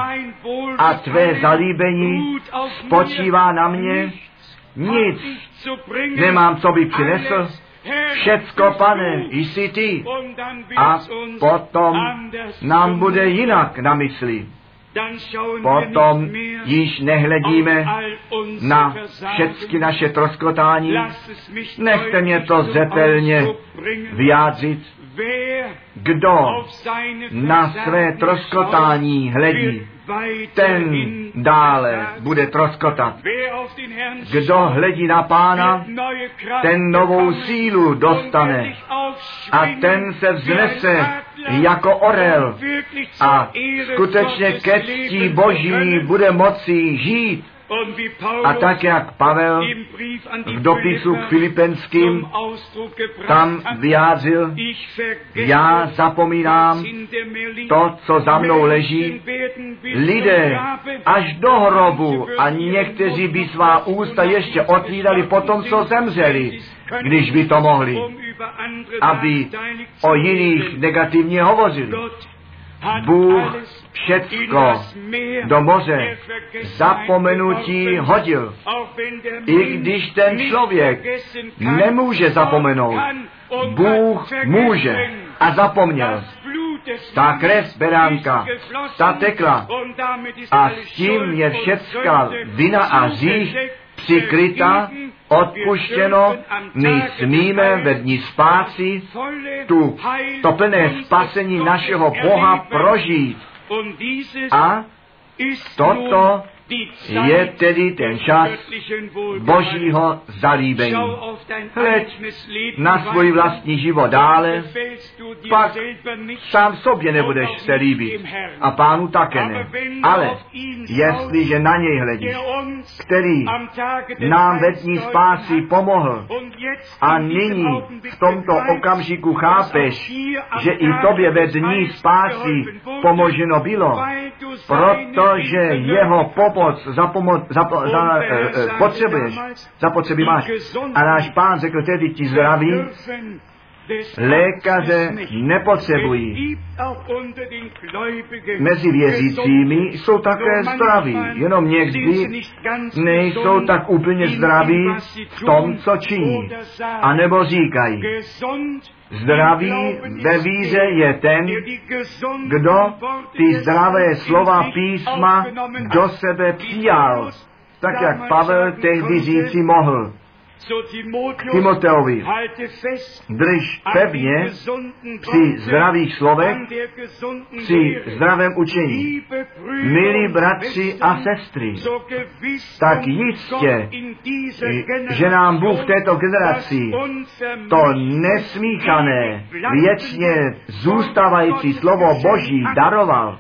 a tvé zalíbení spočívá na mě. Nic nemám, co by přinesl. Všecko, pane, jsi ty. A potom nám bude jinak na mysli. Potom již nehledíme na všechny naše troskotání. Nechte mě to zetelně vyjádřit. Kdo na své troskotání hledí, ten dále bude troskotat. Kdo hledí na pána, ten novou sílu dostane. a ten se vznese jako orel. a skutečně ke ctí boží bude moci žít a tak, jak Pavel v dopisu k Filipenským tam vyjádřil, já zapomínám to, co za mnou leží. Lidé až do hrobu a někteří by svá ústa ještě otvírali po tom, co zemřeli, když by to mohli, aby o jiných negativně hovořili. Bůh všecko do moře zapomenutí hodil. I když ten člověk nemůže zapomenout, Bůh může a zapomněl. Ta krev beránka, ta tekla a s tím je všecka vina a hřích přikryta, odpuštěno, my smíme ve dní spásy tu, to plné spasení našeho Boha prožít. A toto je tedy ten čas božího zalíbení. Hleď na svůj vlastní život dále, pak sám sobě nebudeš se líbit a pánu také ne. Ale jestliže na něj hledíš, který nám ve dní spásy pomohl a nyní v tomto okamžiku chápeš, že i tobě ve dní spásy pomoženo bylo, protože jeho pomoc pomoc, za pomoc, za, za, eh, eh, potřebuješ, zapotřebí máš. A náš pán řekl tedy ti zdraví, lékaře nepotřebují. Mezi věřícími jsou také zdraví, jenom někdy nejsou tak úplně zdraví v tom, co činí. A nebo říkají, Zdravý ve víře je ten, kdo ty zdravé slova písma do sebe přijal, tak jak Pavel tehdy říci mohl. Timoteovi, drž pevně při zdravých slovech, při zdravém učení. Milí bratři a sestry, tak jistě, že nám Bůh v této generaci to nesmíchané, věčně zůstávající slovo Boží daroval,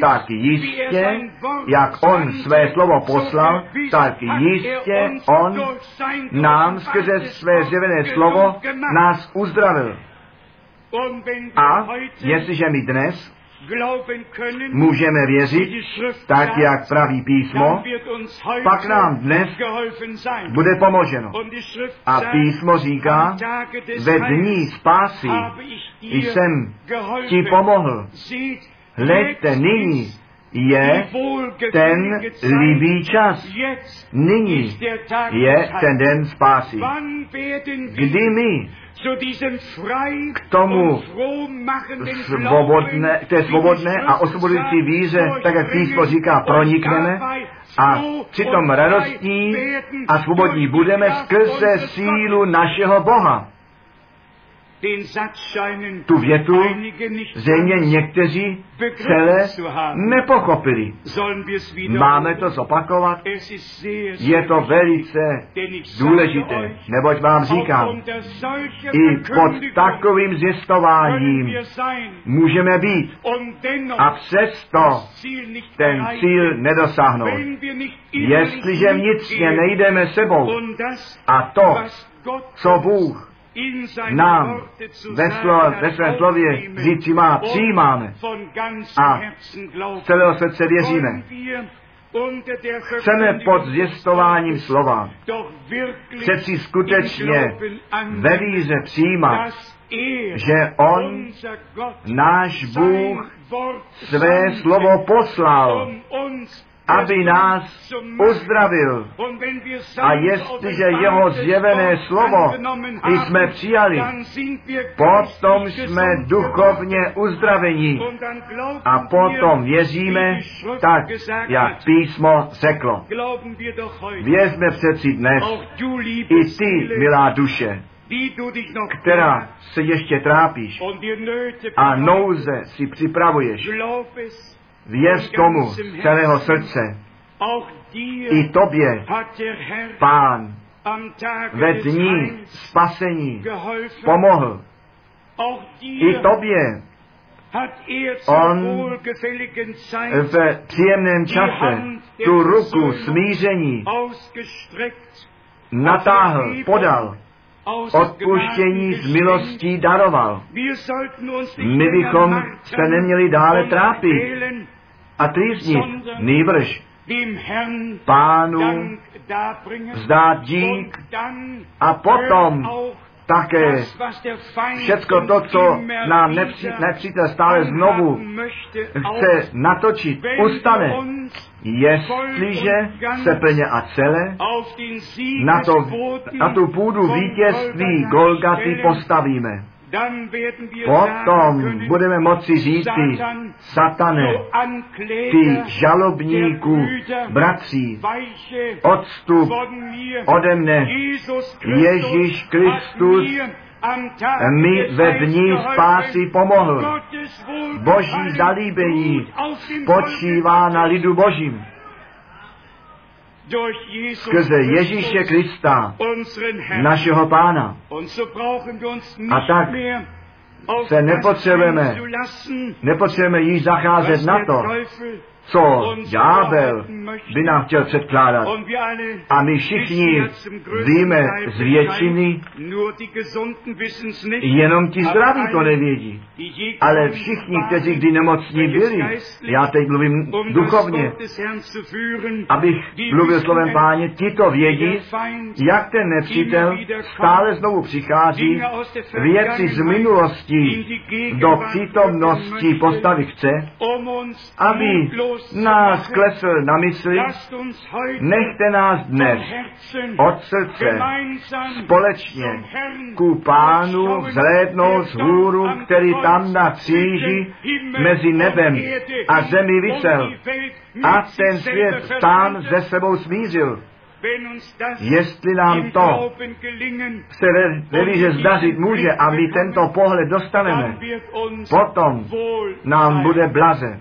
tak jistě, jak On své slovo poslal, tak jistě On nám skrze své zjevené slovo nás uzdravil. A jestliže my dnes můžeme věřit, tak jak praví písmo, pak nám dnes bude pomoženo. A písmo říká, ve dní spásy jsem ti pomohl. Hleďte, nyní je ten líbý čas. Nyní je ten den spásy. Kdy my k tomu svobodné, té svobodné a osvobodující víře, tak jak písmo říká, pronikneme a přitom radostní a svobodní budeme skrze sílu našeho Boha. Tu větu zřejmě někteří celé nepochopili. Máme to zopakovat? Je to velice důležité, neboť vám říkám, i pod takovým zjistováním můžeme být a přesto ten cíl nedosáhnout. Jestliže vnitřně nejdeme sebou a to, co Bůh nám ve, slo, ve svém slově říci má, přijímáme. a z celého srdce věříme. Chceme pod zjistováním slova. Přeci skutečně ve víře přijímat, že On, náš Bůh, své slovo poslal aby nás uzdravil. A jestliže jeho zjevené slovo jsme přijali, potom jsme duchovně uzdravení. A potom věříme tak, jak písmo řeklo. Věřme přeci dnes, i ty, milá duše, která se ještě trápíš a nouze si připravuješ, Věř tomu z celého srdce. I tobě, Pán, ve dní spasení pomohl. I tobě On v příjemném čase tu ruku smíření natáhl, podal, odpuštění z milostí daroval. My bychom se neměli dále trápit a trýznit, nýbrž pánu vzdát dík a potom také všecko to, co nám nepřítel stále znovu chce natočit, ustane, jestliže se plně a celé na, to, na tu půdu vítězství Golgaty postavíme. Potom budeme moci říci, satane, ty žalobníků, bratří, odstup ode mne, Ježíš Kristus mi ve dní spásy pomohl. Boží zalíbení spočívá na lidu Božím skrze Ježíše Krista, našeho Pána. A tak se nepotřebujeme, nepotřebujeme již zacházet na to, co ďábel by nám chtěl předkládat. A my všichni víme z většiny, jenom ti zdraví to nevědí. Ale všichni, kteří kdy nemocní byli, já teď mluvím duchovně, abych mluvil slovem páně, ti to vědí, jak ten nepřítel stále znovu přichází, věci z minulosti do přítomnosti postavy chce, aby nás klesl na mysli, nechte nás dnes od srdce společně ku pánu vzhlédnout z hůru, který tam na kříži mezi nebem a zemi vysel a ten svět tam ze sebou smířil. Jestli nám to se ve, ve víře zdařit může a my tento pohled dostaneme, potom nám bude blaze.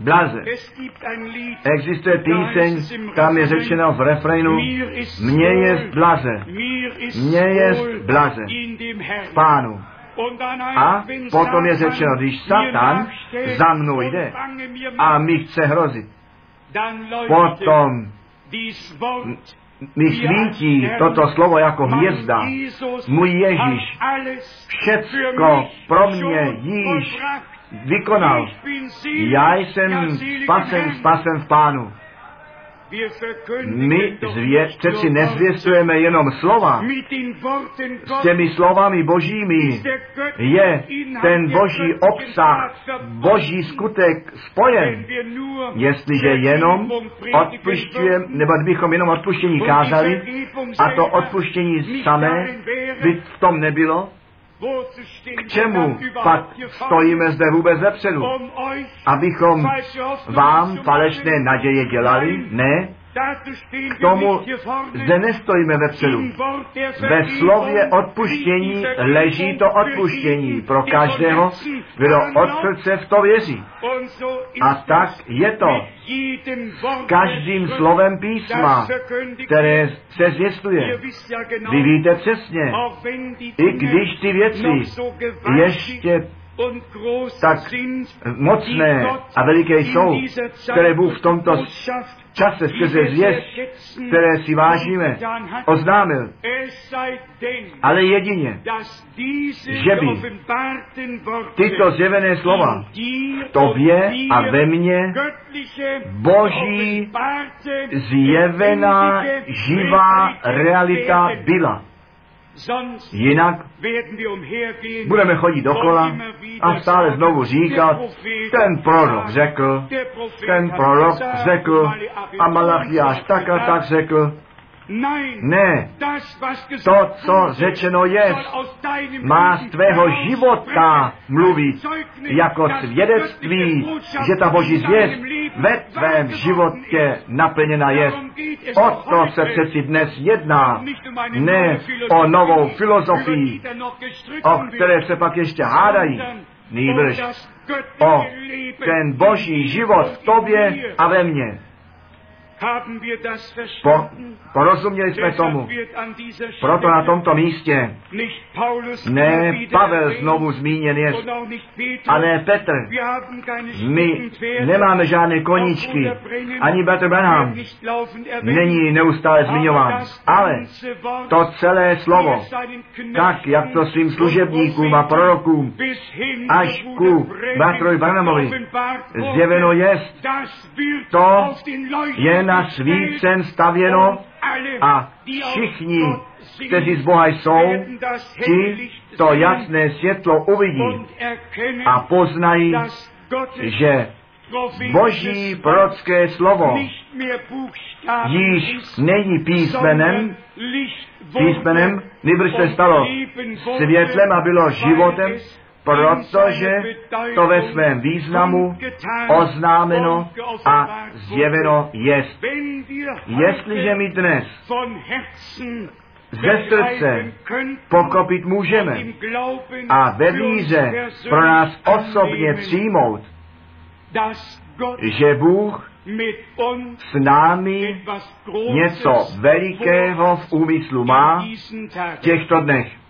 Blaze. Existuje píseň, tam je řečeno v refrénu, mně je blaze, mně je blaze. V pánu. A potom je řečeno, když Satan za mnou jde a mi chce hrozit, potom mi svítí toto slovo jako hvězda. Můj Ježíš. všecko pro mě již vykonal. Já jsem spasen, spasen v Pánu. My zvě, přeci nezvěstujeme jenom slova. S těmi slovami božími je ten boží obsah, boží skutek spojen. Jestliže jenom odpušťujeme, nebo kdybychom jenom odpuštění kázali a to odpuštění samé by v tom nebylo, k čemu pak stojíme zde vůbec vepředu? Abychom vám falešné naděje dělali? Ne. K tomu zde nestojíme vepředu. Ve slově odpuštění leží to odpuštění pro každého, kdo od srdce v to věří. A tak je to každým slovem písma, které se zvěstuje. Vy víte přesně, i když ty věci ještě tak mocné a veliké jsou, které Bůh v tomto čase skrze zvěst, které si vážíme, oznámil. Ale jedině, že by tyto zjevené slova v tobě a ve mně boží zjevená živá realita byla. Jinak budeme chodit dokola a stále znovu říkat, ten prorok řekl, ten prorok řekl a Malachiáš tak a tak řekl. Ne, to, co řečeno je, má z tvého života mluvit jako svědectví, že ta boží zvěst ve tvém životě naplněna je. O to se přeci dnes jedná. Ne o novou filozofii, o které se pak ještě hádají. Nýbrž o ten boží život v tobě a ve mně. Po, porozuměli jsme tomu. Proto na tomto místě ne Pavel znovu zmíněn je, ale Petr. My nemáme žádné koníčky, ani Petr Branham není neustále zmiňován, ale to celé slovo, tak jak to svým služebníkům a prorokům až ku Batrovi Branhamovi zjeveno jest, to je na svícen stavěno a všichni, kteří z Boha jsou, ti to jasné světlo uvidí a poznají, že Boží prorocké slovo již není písmenem, písmenem, nebož se stalo světlem a bylo životem, protože to ve svém významu oznámeno a zjeveno jest. Jestliže my dnes ze srdce pokopit můžeme a ve víře pro nás osobně přijmout, že Bůh s námi něco velikého v úmyslu má v těchto dnech.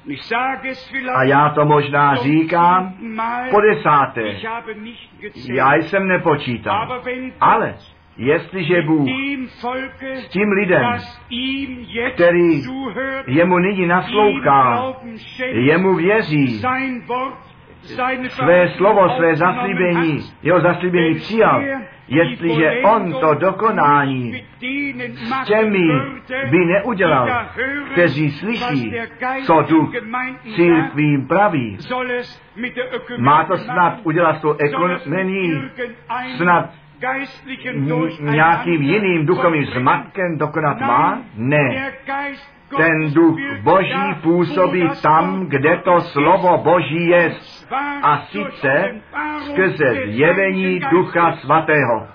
A já to možná říkám po desáté. Já jsem nepočítal. Ale jestliže Bůh s tím lidem, který jemu nyní naslouchá, jemu věří, své slovo, své zaslíbení, jeho zaslíbení přijal, jestliže on to dokonání s těmi by neudělal, kteří slyší, co duch církvím praví, má to snad udělat s tou ekonomení, snad nějakým jiným duchovým zmatkem dokonat má? Ne ten duch Boží působí tam, kde to slovo Boží je, a sice skrze zjevení Ducha Svatého.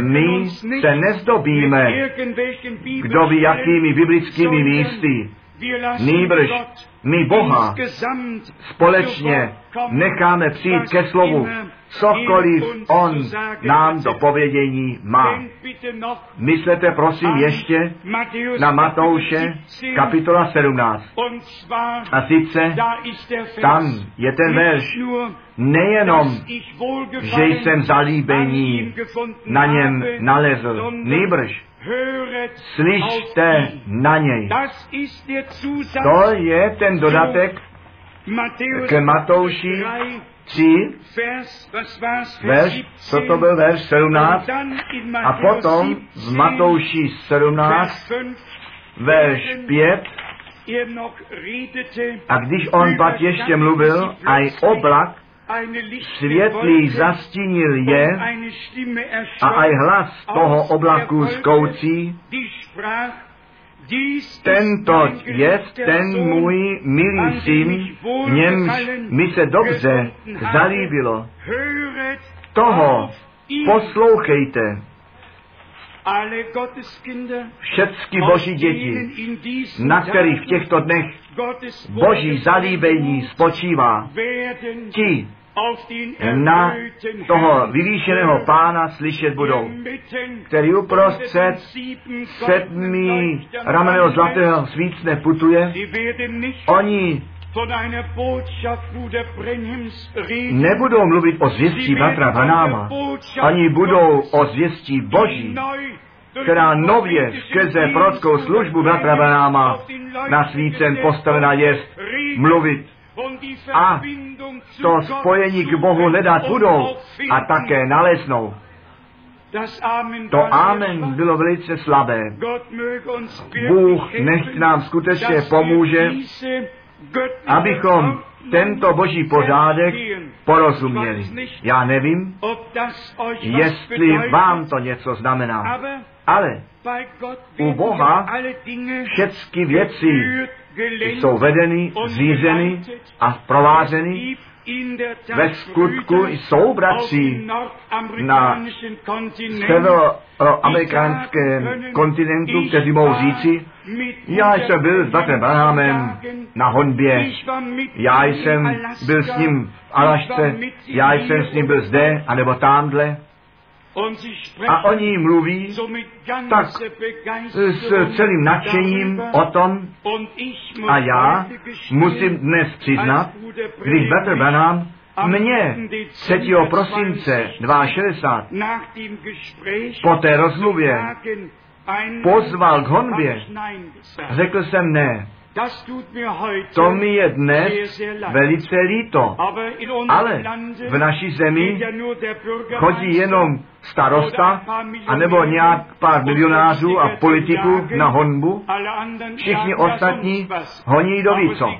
My se nezdobíme, kdo ví jakými biblickými místy, nýbrž my Boha společně necháme přijít ke slovu, cokoliv On nám do povědění má. Myslete prosím ještě na Matouše, kapitola 17. A sice tam je ten verš, nejenom, že jsem zalíbení na něm nalezl, nýbrž slyšte na něj. To je ten dodatek k Matouši 3, verš, co to byl verš 17, a potom v Matouši 17, verš 5, a když on pak ještě mluvil, a i oblak světlý zastínil je a aj hlas toho oblaku zkoucí, tento je ten můj milý syn, němž mi se dobře zalíbilo. Toho poslouchejte. Všecky boží děti, na kterých v těchto dnech boží zalíbení spočívá, ti na toho vyvýšeného pána slyšet budou, který uprostřed sedmý rameného zlatého svícne putuje. Oni nebudou mluvit o zvěstí bratra Vanáma, oni budou o zvěstí Boží, která nově skrze prorockou službu bratra Vanáma na svícen postavená je mluvit a to spojení k Bohu hledat budou a také naleznou. To amen bylo velice slabé. Bůh nech nám skutečně pomůže, abychom tento boží pořádek porozuměli. Já nevím, jestli vám to něco znamená, ale u Boha všechny věci jsou vedeny, řízeny a provázeny ve skutku jsou bratři na severoamerickém kontinentu, kteří mohou říci, já jsem byl s bratrem Brahamem na honbě, já jsem byl s ním v Alašce, já jsem s ním byl zde, anebo tamhle. A oni mluví tak s celým nadšením o tom, a já musím dnes přiznat, když Bratr Branham mě 3. prosince 62 po té rozmluvě pozval k honbě, řekl jsem ne. To mi je dnes velice líto, ale v naší zemi chodí jenom starosta, anebo nějak pár milionářů a politiků na honbu. Všichni ostatní honí do víco,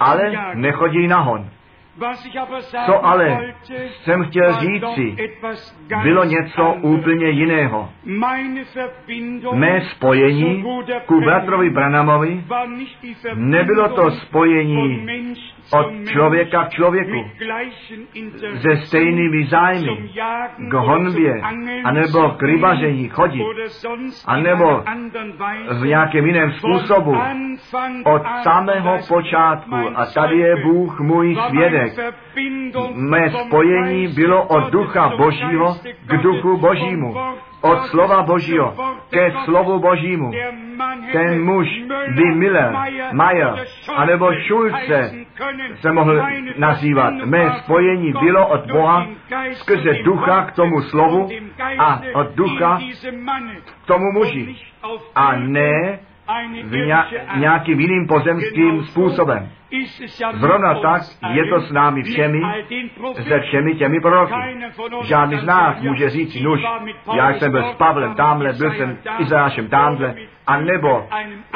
ale nechodí na hon. Co ale jsem chtěl říci, bylo něco úplně jiného. Mé spojení ku bratrovi Branamovi nebylo to spojení od člověka k člověku se stejnými zájmy k honbě, anebo k rybaření chodit, anebo v nějakém jiném způsobu od samého počátku. A tady je Bůh můj svědek. Mé spojení bylo od ducha Božího k duchu Božímu od slova Božího ke slovu Božímu. Ten muž by Miller, Mayer, anebo Schulze se mohl nazývat. Mé spojení bylo od Boha skrze ducha k tomu slovu a od ducha k tomu muži. A ne v nějakým jiným pozemským způsobem. Zrovna tak je to s námi všemi, se všemi těmi proroky. Žádný z nás může říct, nuž, já jsem byl s Pavlem tamhle, byl jsem Izajášem tamhle, a nebo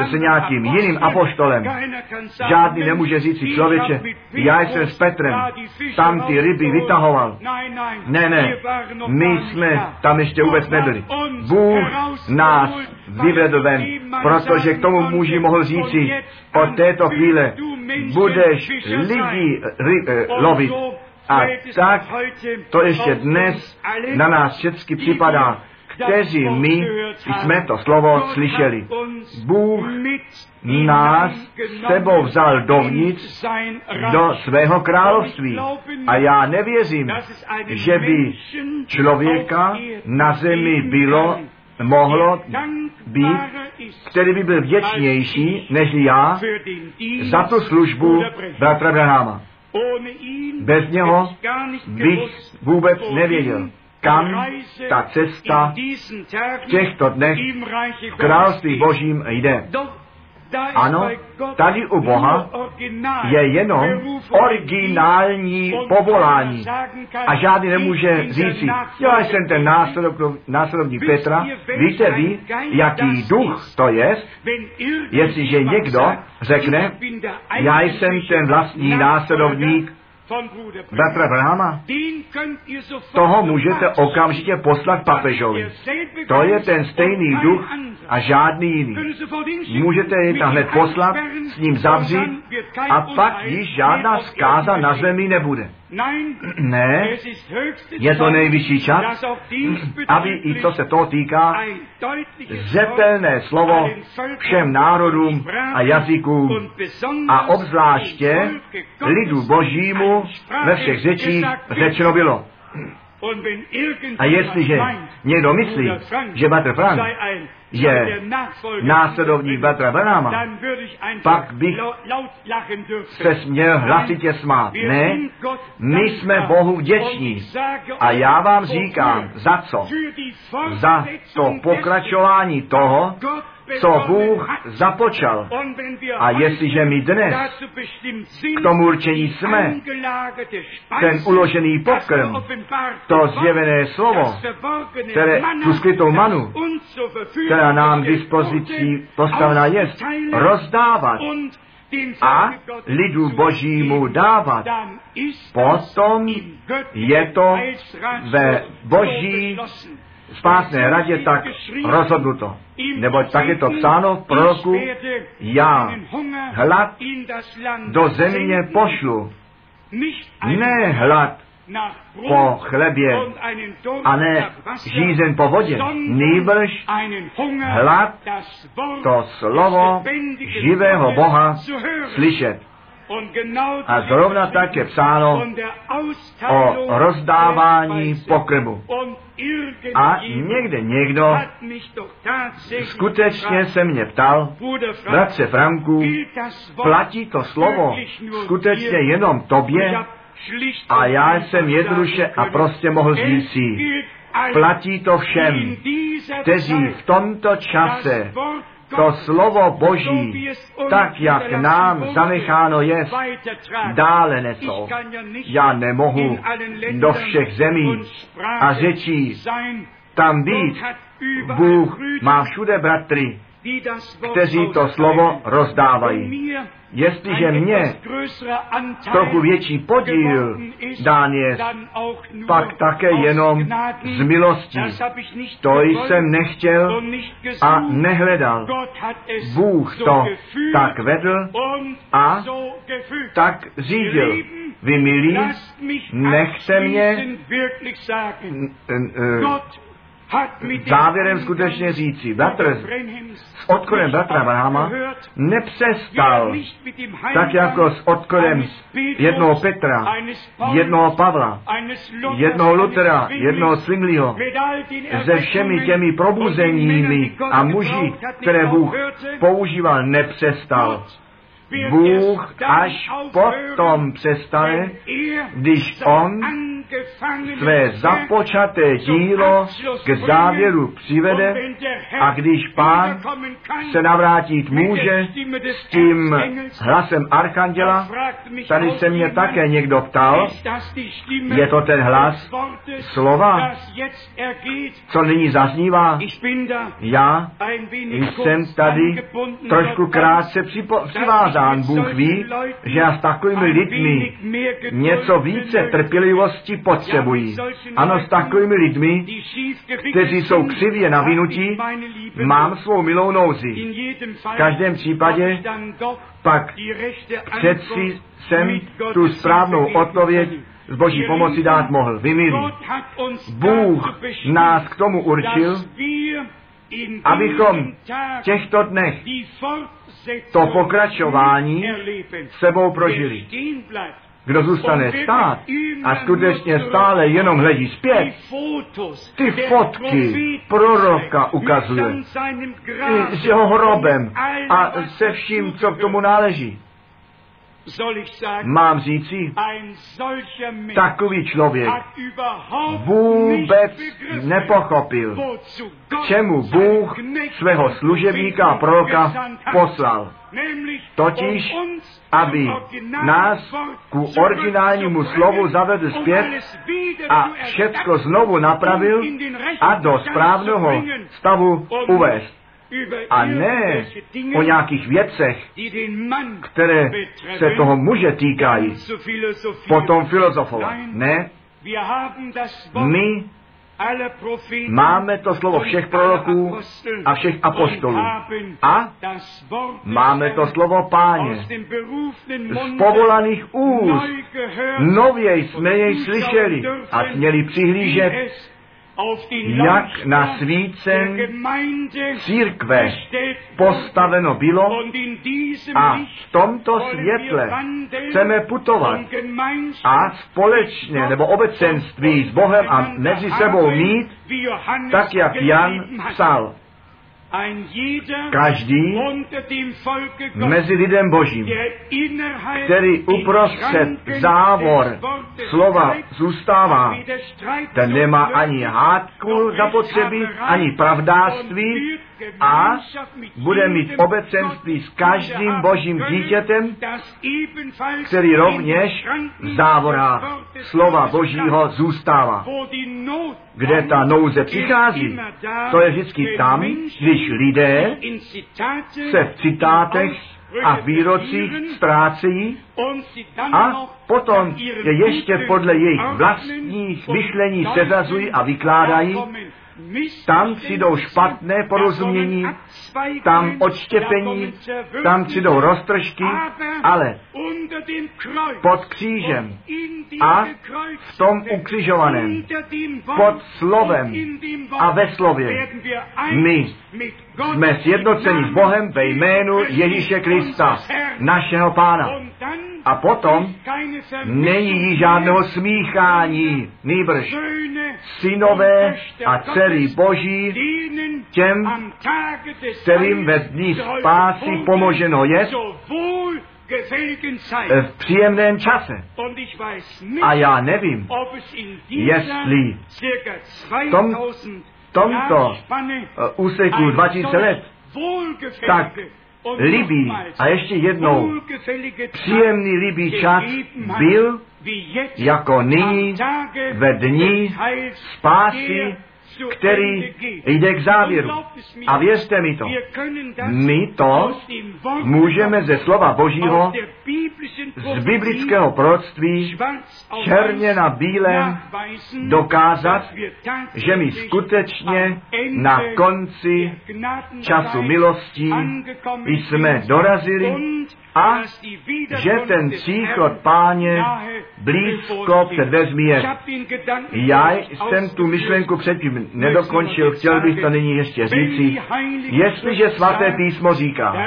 s nějakým jiným apoštolem. Žádný nemůže říct si člověče, já jsem s Petrem, tam ty ryby vytahoval. Ne, ne, my jsme tam ještě vůbec nebyli. Bůh nás vyvedl ven, protože k tomu muži mohl říci, od této chvíle budeš lidi ry, eh, lovit A tak to ještě dnes na nás všechny připadá, kteří my jsme to slovo slyšeli. Bůh nás sebou vzal dovnitř do svého království. A já nevěřím, že by člověka na zemi bylo mohlo být, který by byl vděčnější než já za tu službu bratra Branhama. Bez něho bych vůbec nevěděl, kam ta cesta v těchto dnech v království božím jde. Ano, tady u Boha je jenom originální povolání. A žádný nemůže říci, já jsem ten následovník Petra. Víte vy, jaký duch to je, jestliže někdo řekne, já jsem ten vlastní následovník Bratra Brahma, toho můžete okamžitě poslat papežovi. To je ten stejný duch a žádný jiný. Můžete je tam hned poslat, s ním zavřít a pak již žádná zkáza na zemi nebude. Ne, je to nejvyšší čas, aby i co se toho týká, zetelné slovo všem národům a jazykům a obzvláště lidu božímu ve všech řečích řečeno bylo. A jestliže někdo myslí, že Bratr Frank je následovník Batra Branama, pak bych se směl hlasitě smát. Ne, my jsme Bohu vděční. A já vám říkám, za co? Za to pokračování toho, co Bůh započal. A jestliže my dnes k tomu určení jsme, ten uložený pokrm, to zjevené slovo, které tu skrytou manu, která nám k dispozici postavená je, rozdávat a lidu božímu dávat, potom je to ve boží spásné radě tak rozhodnuto. Neboť tak je to psáno v proroku, já hlad do země pošlu, ne hlad po chlebě a ne žízen po vodě, nýbrž hlad to slovo živého Boha slyšet. A zrovna tak je psáno o rozdávání pokrmu. A někde někdo skutečně se mě ptal, bratře Franku, platí to slovo skutečně jenom tobě? A já jsem jednoduše a prostě mohl říci, platí to všem, kteří v tomto čase to slovo Boží, tak jak nám zanecháno je, dále nesou. Já nemohu do všech zemí a řečí tam být. Bůh má všude bratry, kteří to slovo rozdávají. Jestliže mě trochu větší podíl dán je, pak také jenom z milostí. To jsem nechtěl a nehledal. Bůh to tak vedl a tak řídil. Vy milí, nechte mě závěrem skutečně říci, bratr s odkodem bratra Abrahama nepřestal tak jako s odkodem jednoho Petra, jednoho Pavla, jednoho Lutera, jednoho Swingleyho, se všemi těmi probuzeními a muži, které Bůh používal, nepřestal. Bůh až potom přestane, když On své započaté dílo k závěru přivede a když pán se navrátit může s tím hlasem archanděla, tady se mě také někdo ptal, je to ten hlas slova, co nyní zaznívá. Já jsem tady trošku krátce přivázán. Bůh ví, že já s takovými lidmi něco více trpělivosti potřebují. Ano, s takovými lidmi, kteří jsou křivě navinutí, mám svou milou nouzi. V každém případě pak přeci jsem tu správnou odpověď z boží pomoci dát mohl. Vy milí, Bůh nás k tomu určil, abychom v těchto dnech to pokračování sebou prožili. Kdo zůstane stát a skutečně stále jenom hledí zpět, ty fotky proroka ukazuje. S jeho hrobem a se vším, co k tomu náleží. Mám říci, takový člověk vůbec nepochopil, k čemu Bůh svého služebníka a proroka poslal. Totiž, aby nás ku originálnímu slovu zavedl zpět a všecko znovu napravil a do správného stavu uvést a ne o nějakých věcech, které se toho muže týkají, potom filozofovat. Ne, my Máme to slovo všech proroků a všech apostolů. A máme to slovo páně. Z povolaných úst nově jsme jej slyšeli a směli přihlížet jak na svícen církve postaveno bylo a v tomto světle chceme putovat a společně nebo obecenství s Bohem a mezi sebou mít, tak jak Jan psal. Každý mezi lidem božím, který uprostřed závor slova zůstává, ten nemá ani hádku zapotřebí, ani pravdáctví a bude mít obecenství s každým božím dítětem, který rovněž v závorách slova božího zůstává. Kde ta nouze přichází, to je vždycky tam, když lidé se v citátech a výrocích ztrácejí a potom je ještě podle jejich vlastních myšlení seřazují a vykládají, tam přijdou špatné porozumění, tam odštěpení, tam přijdou roztržky, ale pod křížem a v tom ukřižovaném, pod slovem a ve slově, my jsme sjednoceni s Bohem ve jménu Ježíše Krista, našeho Pána. A potom není žádného smíchání, nýbrž synové a dcery boží těm, kterým ve dní spásy pomoženo je, v příjemném čase. A já nevím, jestli v tom, tomto úseku 2000 let tak libý a ještě jednou příjemný libý čas byl jako nyní ve dní spásy který jde k závěru. A věřte mi to, my to můžeme ze slova Božího, z biblického proroctví, černě na bílém dokázat, že my skutečně na konci času milostí jsme dorazili a že ten příchod páně blízko před dveřmi je. Já jsem tu myšlenku předtím nedokončil, chtěl bych to nyní ještě říci. Jestliže svaté písmo říká,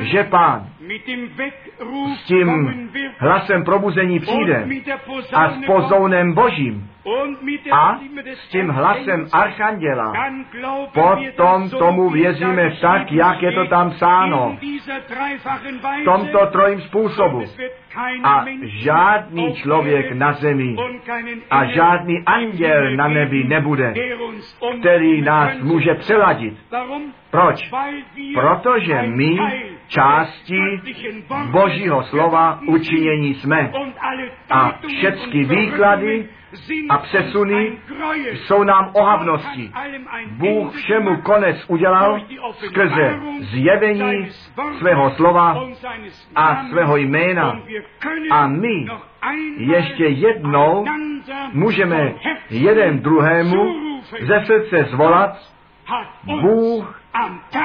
že pán s tím hlasem probuzení přijde a s pozounem božím a s tím hlasem archanděla, potom tomu věříme tak, jak je to tam sáno. V tomto trojím způsobu. A žádný člověk na zemi a žádný anděl na nebi nebude, který nás může přeladit. Proč? Protože my části Božího slova učinění jsme. A všechny výklady a přesuny jsou nám ohavnosti. Bůh všemu konec udělal skrze zjevení svého slova a svého jména. A my ještě jednou můžeme jeden druhému ze srdce zvolat, Bůh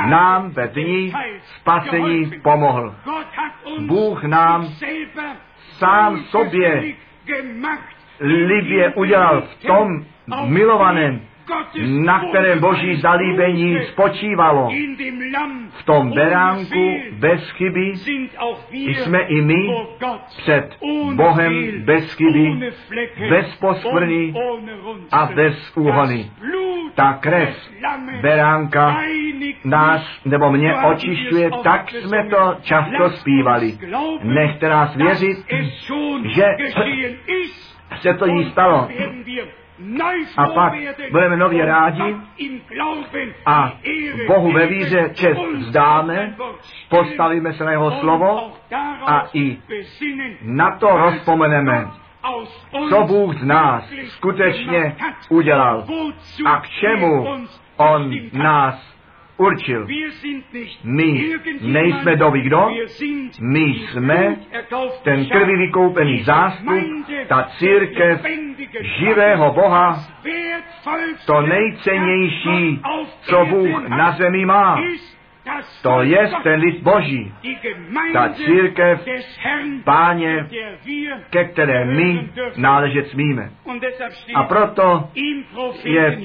nám ve dní spasení pomohl. Bůh nám sám sobě libě udělal v tom milovaném, na kterém boží zalíbení spočívalo. V tom beránku bez chyby jsme i my před Bohem bez chyby, bez poskvrny a bez úhony. Ta krev beránka nás nebo mě očišťuje, tak jsme to často zpívali. Nechte nás věřit, že se to jí stalo. A pak budeme nově rádi. a Bohu ve víře čest vzdáme, postavíme se na jeho slovo a i na to rozpomeneme, co Bůh z nás skutečně udělal a k čemu On nás určil. My nejsme doby kdo? My jsme ten krvi vykoupený zástup, ta církev živého Boha, to nejcennější, co Bůh na zemi má. To je ten lid Boží, ta církev, páně, ke které my náležet smíme. A proto je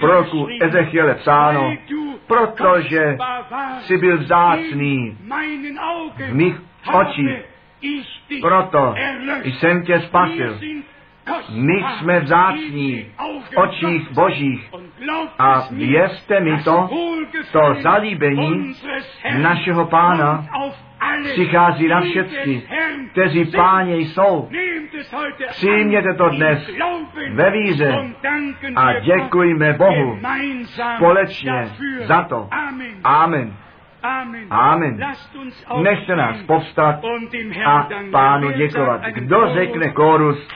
v roku Ezechiele psáno, protože jsi byl vzácný v mých očích, proto jsem tě spasil. My jsme vzácní v očích božích a věřte mi to, to zalíbení našeho pána přichází na všechny, kteří páně jsou. Přijměte to dnes ve víře a děkujme Bohu společně za to. Amen. Amen. Nechte nás povstat a pánu děkovat. Kdo řekne kórus,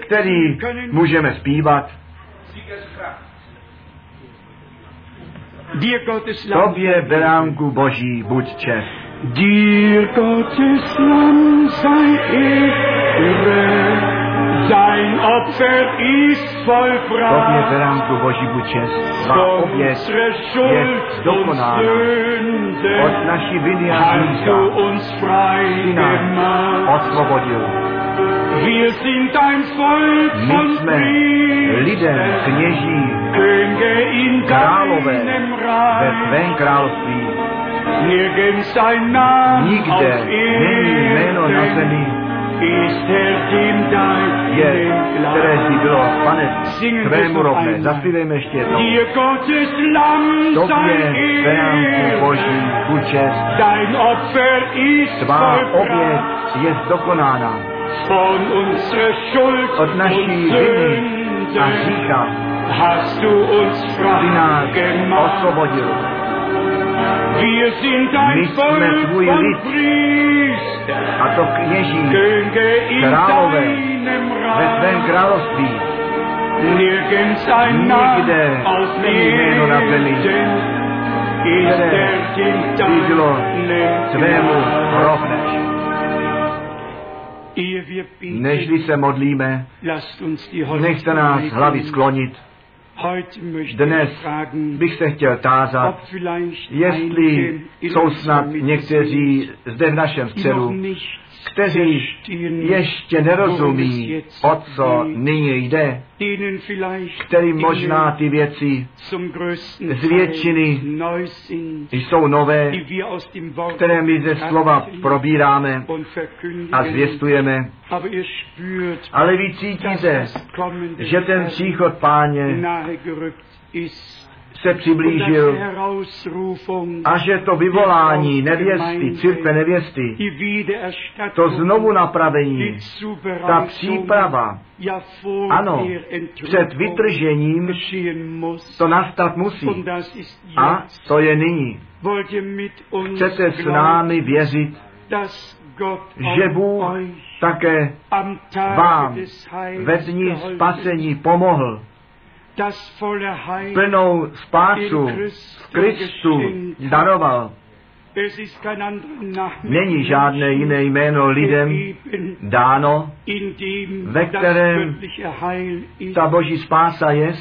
který můžeme zpívat? Tobě, beránku Boží, buď čest. Dir Gottes Lamm sei Ehre, dein Opfer ist vollbracht. Tobě, beránku Boží, buď čest. Tvá oběť je dokonána. Od naší viny a hřícha uns frei si nás gemacht. osvobodil. My jsme Priestern, kněží, králové ve tvém království. Nikde není jméno na zemi, je, které si bylo, pane, tvému rovné. Zaspívejme ještě jednou. Tobě, beránku Boží, buď čest. dein Opfer ist Tvá oběť je dokonána. Von unserer Schuld Od naší und viny a hřícha hast du uns si nás osvobodil. Wir sind ein My jsme Volk tvůj lid. A to kněží Králové ve tvém Reich. království. Nirgends ein Nikde není jméno na zemi, které by bylo tvému gleich. Nežli se modlíme, nechte nás hlavy sklonit. Dnes bych se chtěl tázat, jestli jsou snad někteří zde v našem středu, kteří ještě nerozumí, o co nyní jde, kterým možná ty věci z většiny jsou nové, které my ze slova probíráme a zvěstujeme. Ale vy cítíte, že ten příchod páně se přiblížil a že to vyvolání nevěsty, církve nevěsty, to znovu napravení, ta příprava, ano, před vytržením to nastat musí. A to je nyní. Chcete s námi věřit, že Bůh také vám ve dní spasení pomohl, plnou spásu v Kristu daroval. Není žádné jiné jméno lidem dáno, ve kterém ta boží spása je.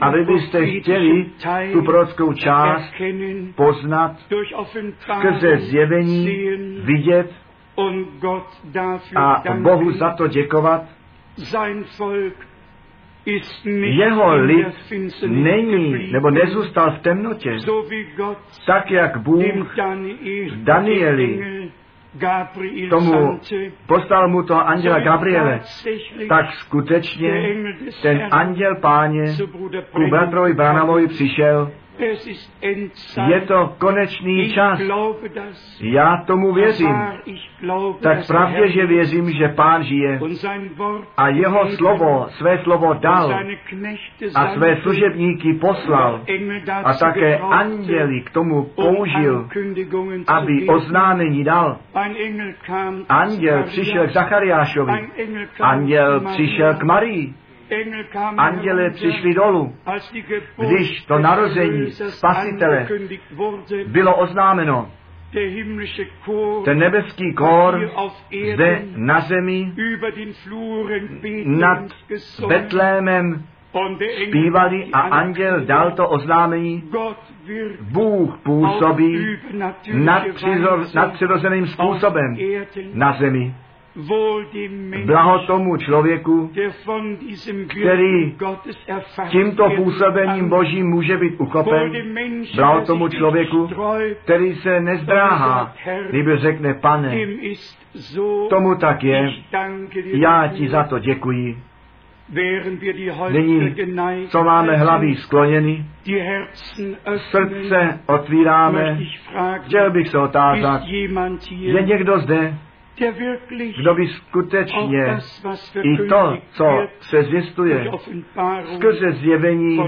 A vy byste chtěli tu prorockou část poznat, skrze zjevení vidět, a. Bohu za to děkovat. Sein Volk ist nicht Jeho lid není nebo nezůstal v temnotě, tak jak Bůh Danieli tomu poslal mu toho anděla Gabriele, tak skutečně ten anděl páně ku bratrovi Branamovi přišel. Je to konečný čas. Já tomu věřím. Tak pravdě, že věřím, že pán žije a jeho slovo, své slovo dal a své služebníky poslal a také anděli k tomu um použil, aby oznámení dal. Anděl přišel k. Zachariášovi, anděl přišel k. Marii, Herunter, přišli dolů. Když to narození Spasitele Bylo oznámeno, ten nebeský auf zde na zemi nad Betlémem zpívali a anděl dal to oznámení. Bůh působí nadpřirozeným způsobem na zemi. Blaho tomu člověku, který tímto působením. Božím může být uchopen. Blaho tomu člověku, který se nezdráhá, kdyby řekne, pane, tomu tak je, já ti za to děkuji. Nyní, co máme hlavy skloněny, srdce otvíráme, chtěl bych se otázat, je někdo zde, kdo by skutečně i to, co se Offenbarung skrze zjevení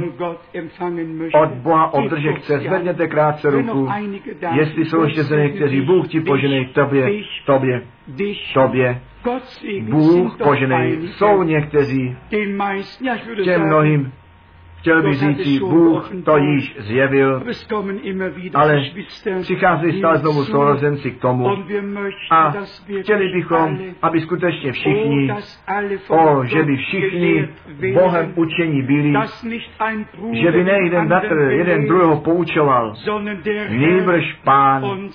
od Boha obdržet kurz chce. Zvedněte krátce ruku. Jestli jsou ještě zde někteří, Bůh ti poženej tobě, tobě, tobě. Bůh poženej. Jsou někteří, těm mnohým, chtěl bych říct, Bůh to již zjevil, ale přichází stále znovu sourozenci k tomu. A chtěli bychom, aby skutečně všichni, o, že by všichni Bohem učení byli, že by ne den jeden bratr jeden druhého poučoval, nýbrž pán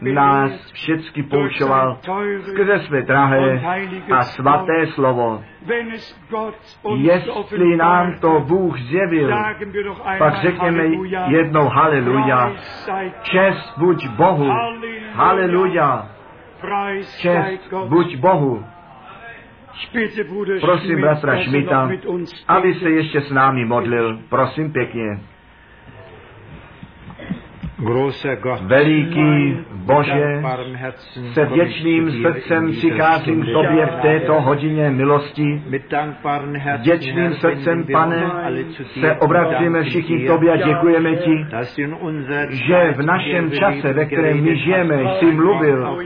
nás všecky poučoval skrze své drahé a svaté slovo. Jestli nám to Bůh zjevil, pak řekněme jednou haleluja. Čest buď Bohu. Haleluja. Čest buď Bohu. Prosím bratra Šmita, aby se ještě s námi modlil. Prosím pěkně. Veliký Bože, se vděčným srdcem přicházím k tobě v této hodině milosti. Vděčným srdcem, pane, se obracíme všichni k tobě a děkujeme ti, že v našem čase, ve kterém my žijeme, jsi mluvil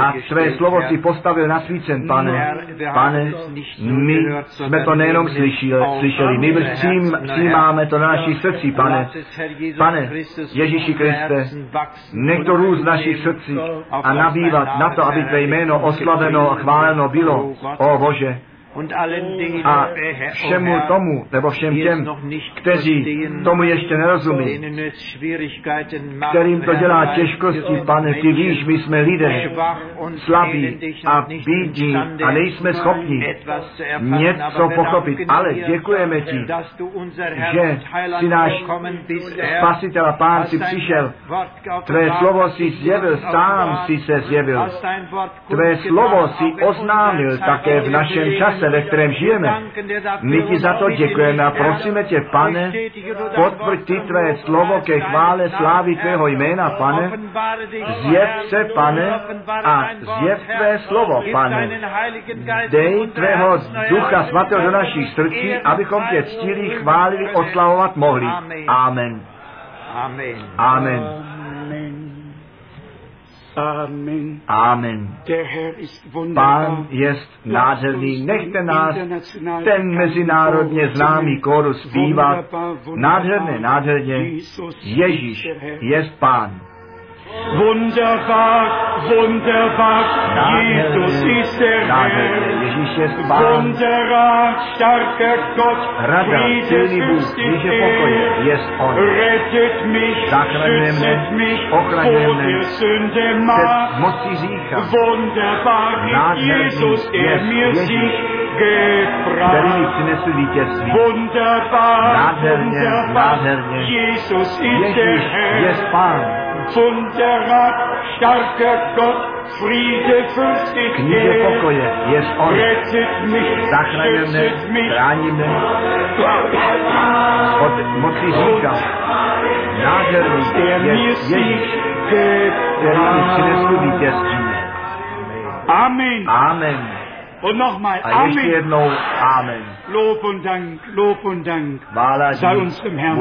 a své slovo si postavil na svícen, pane. Pane, my jsme to nejenom slyšeli, slyšeli my přijím, přijímáme to na naší srdci, pane. Pane, Ježíši Kriste, nech to růst našich srdcích a nabývat na to, aby tvé jméno oslaveno a chváleno bylo, o Bože. A všemu tomu, nebo všem těm, kteří tomu ještě nerozumí, kterým to dělá těžkosti, pane, ty víš, my jsme lidé, slabí a bídní a nejsme schopni něco pochopit, ale děkujeme ti, že si náš spasitel a pán si přišel, tvé slovo si zjevil, sám si se zjevil, tvé slovo si oznámil také v našem čase, ve kterém žijeme. My ti za to děkujeme a prosíme tě, pane, potvrď ty tvé slovo ke chvále slávy tvého jména, pane. Zjev se, pane, a zjev tvé slovo, pane. Dej tvého ducha svatého do našich srdcí, abychom tě ctili, chválili, oslavovat mohli. Amen. Amen. Amen. Amen. Amen. Der Herr ist wunderbar. Pán jest nádherný. Nechte nás ten mezinárodně známý kórus zpívat. Nádherné, nádherně. Ježíš jest Pán. Wunderbar, wunderbar, Jesus ist der Nádherně, Herr. Ježíš je Pán, Wunderbar, starker Gott, Rada, silný Bůh, Friedefürst Ježíš ist je pokoje, er. jest On. Rettet mich, Zachraňuje mne, schützet mich ochraňuje vor mne der Sünde Před Macht. mocí řícha, Wunderbar ist Nádherný Jesus, der jest mir Ježíš, sich který mi gebracht. přinesl vítězství. Wunderbar, Nádherně, wunderbar, nádherně. Jesus ist der Ježíš je Herr. Er. pokoje, jest On. Rettet mich, Zachraňuje mne, schützet mich. chrání mne od mocí řícha. Nádherný je Ježíš, který mi přinesl vítězství. Amen. Amen. Und nochmal, ještě Amen. Amen. Lob und Dank, Lob und Dank Chvála sei unserem Herrn.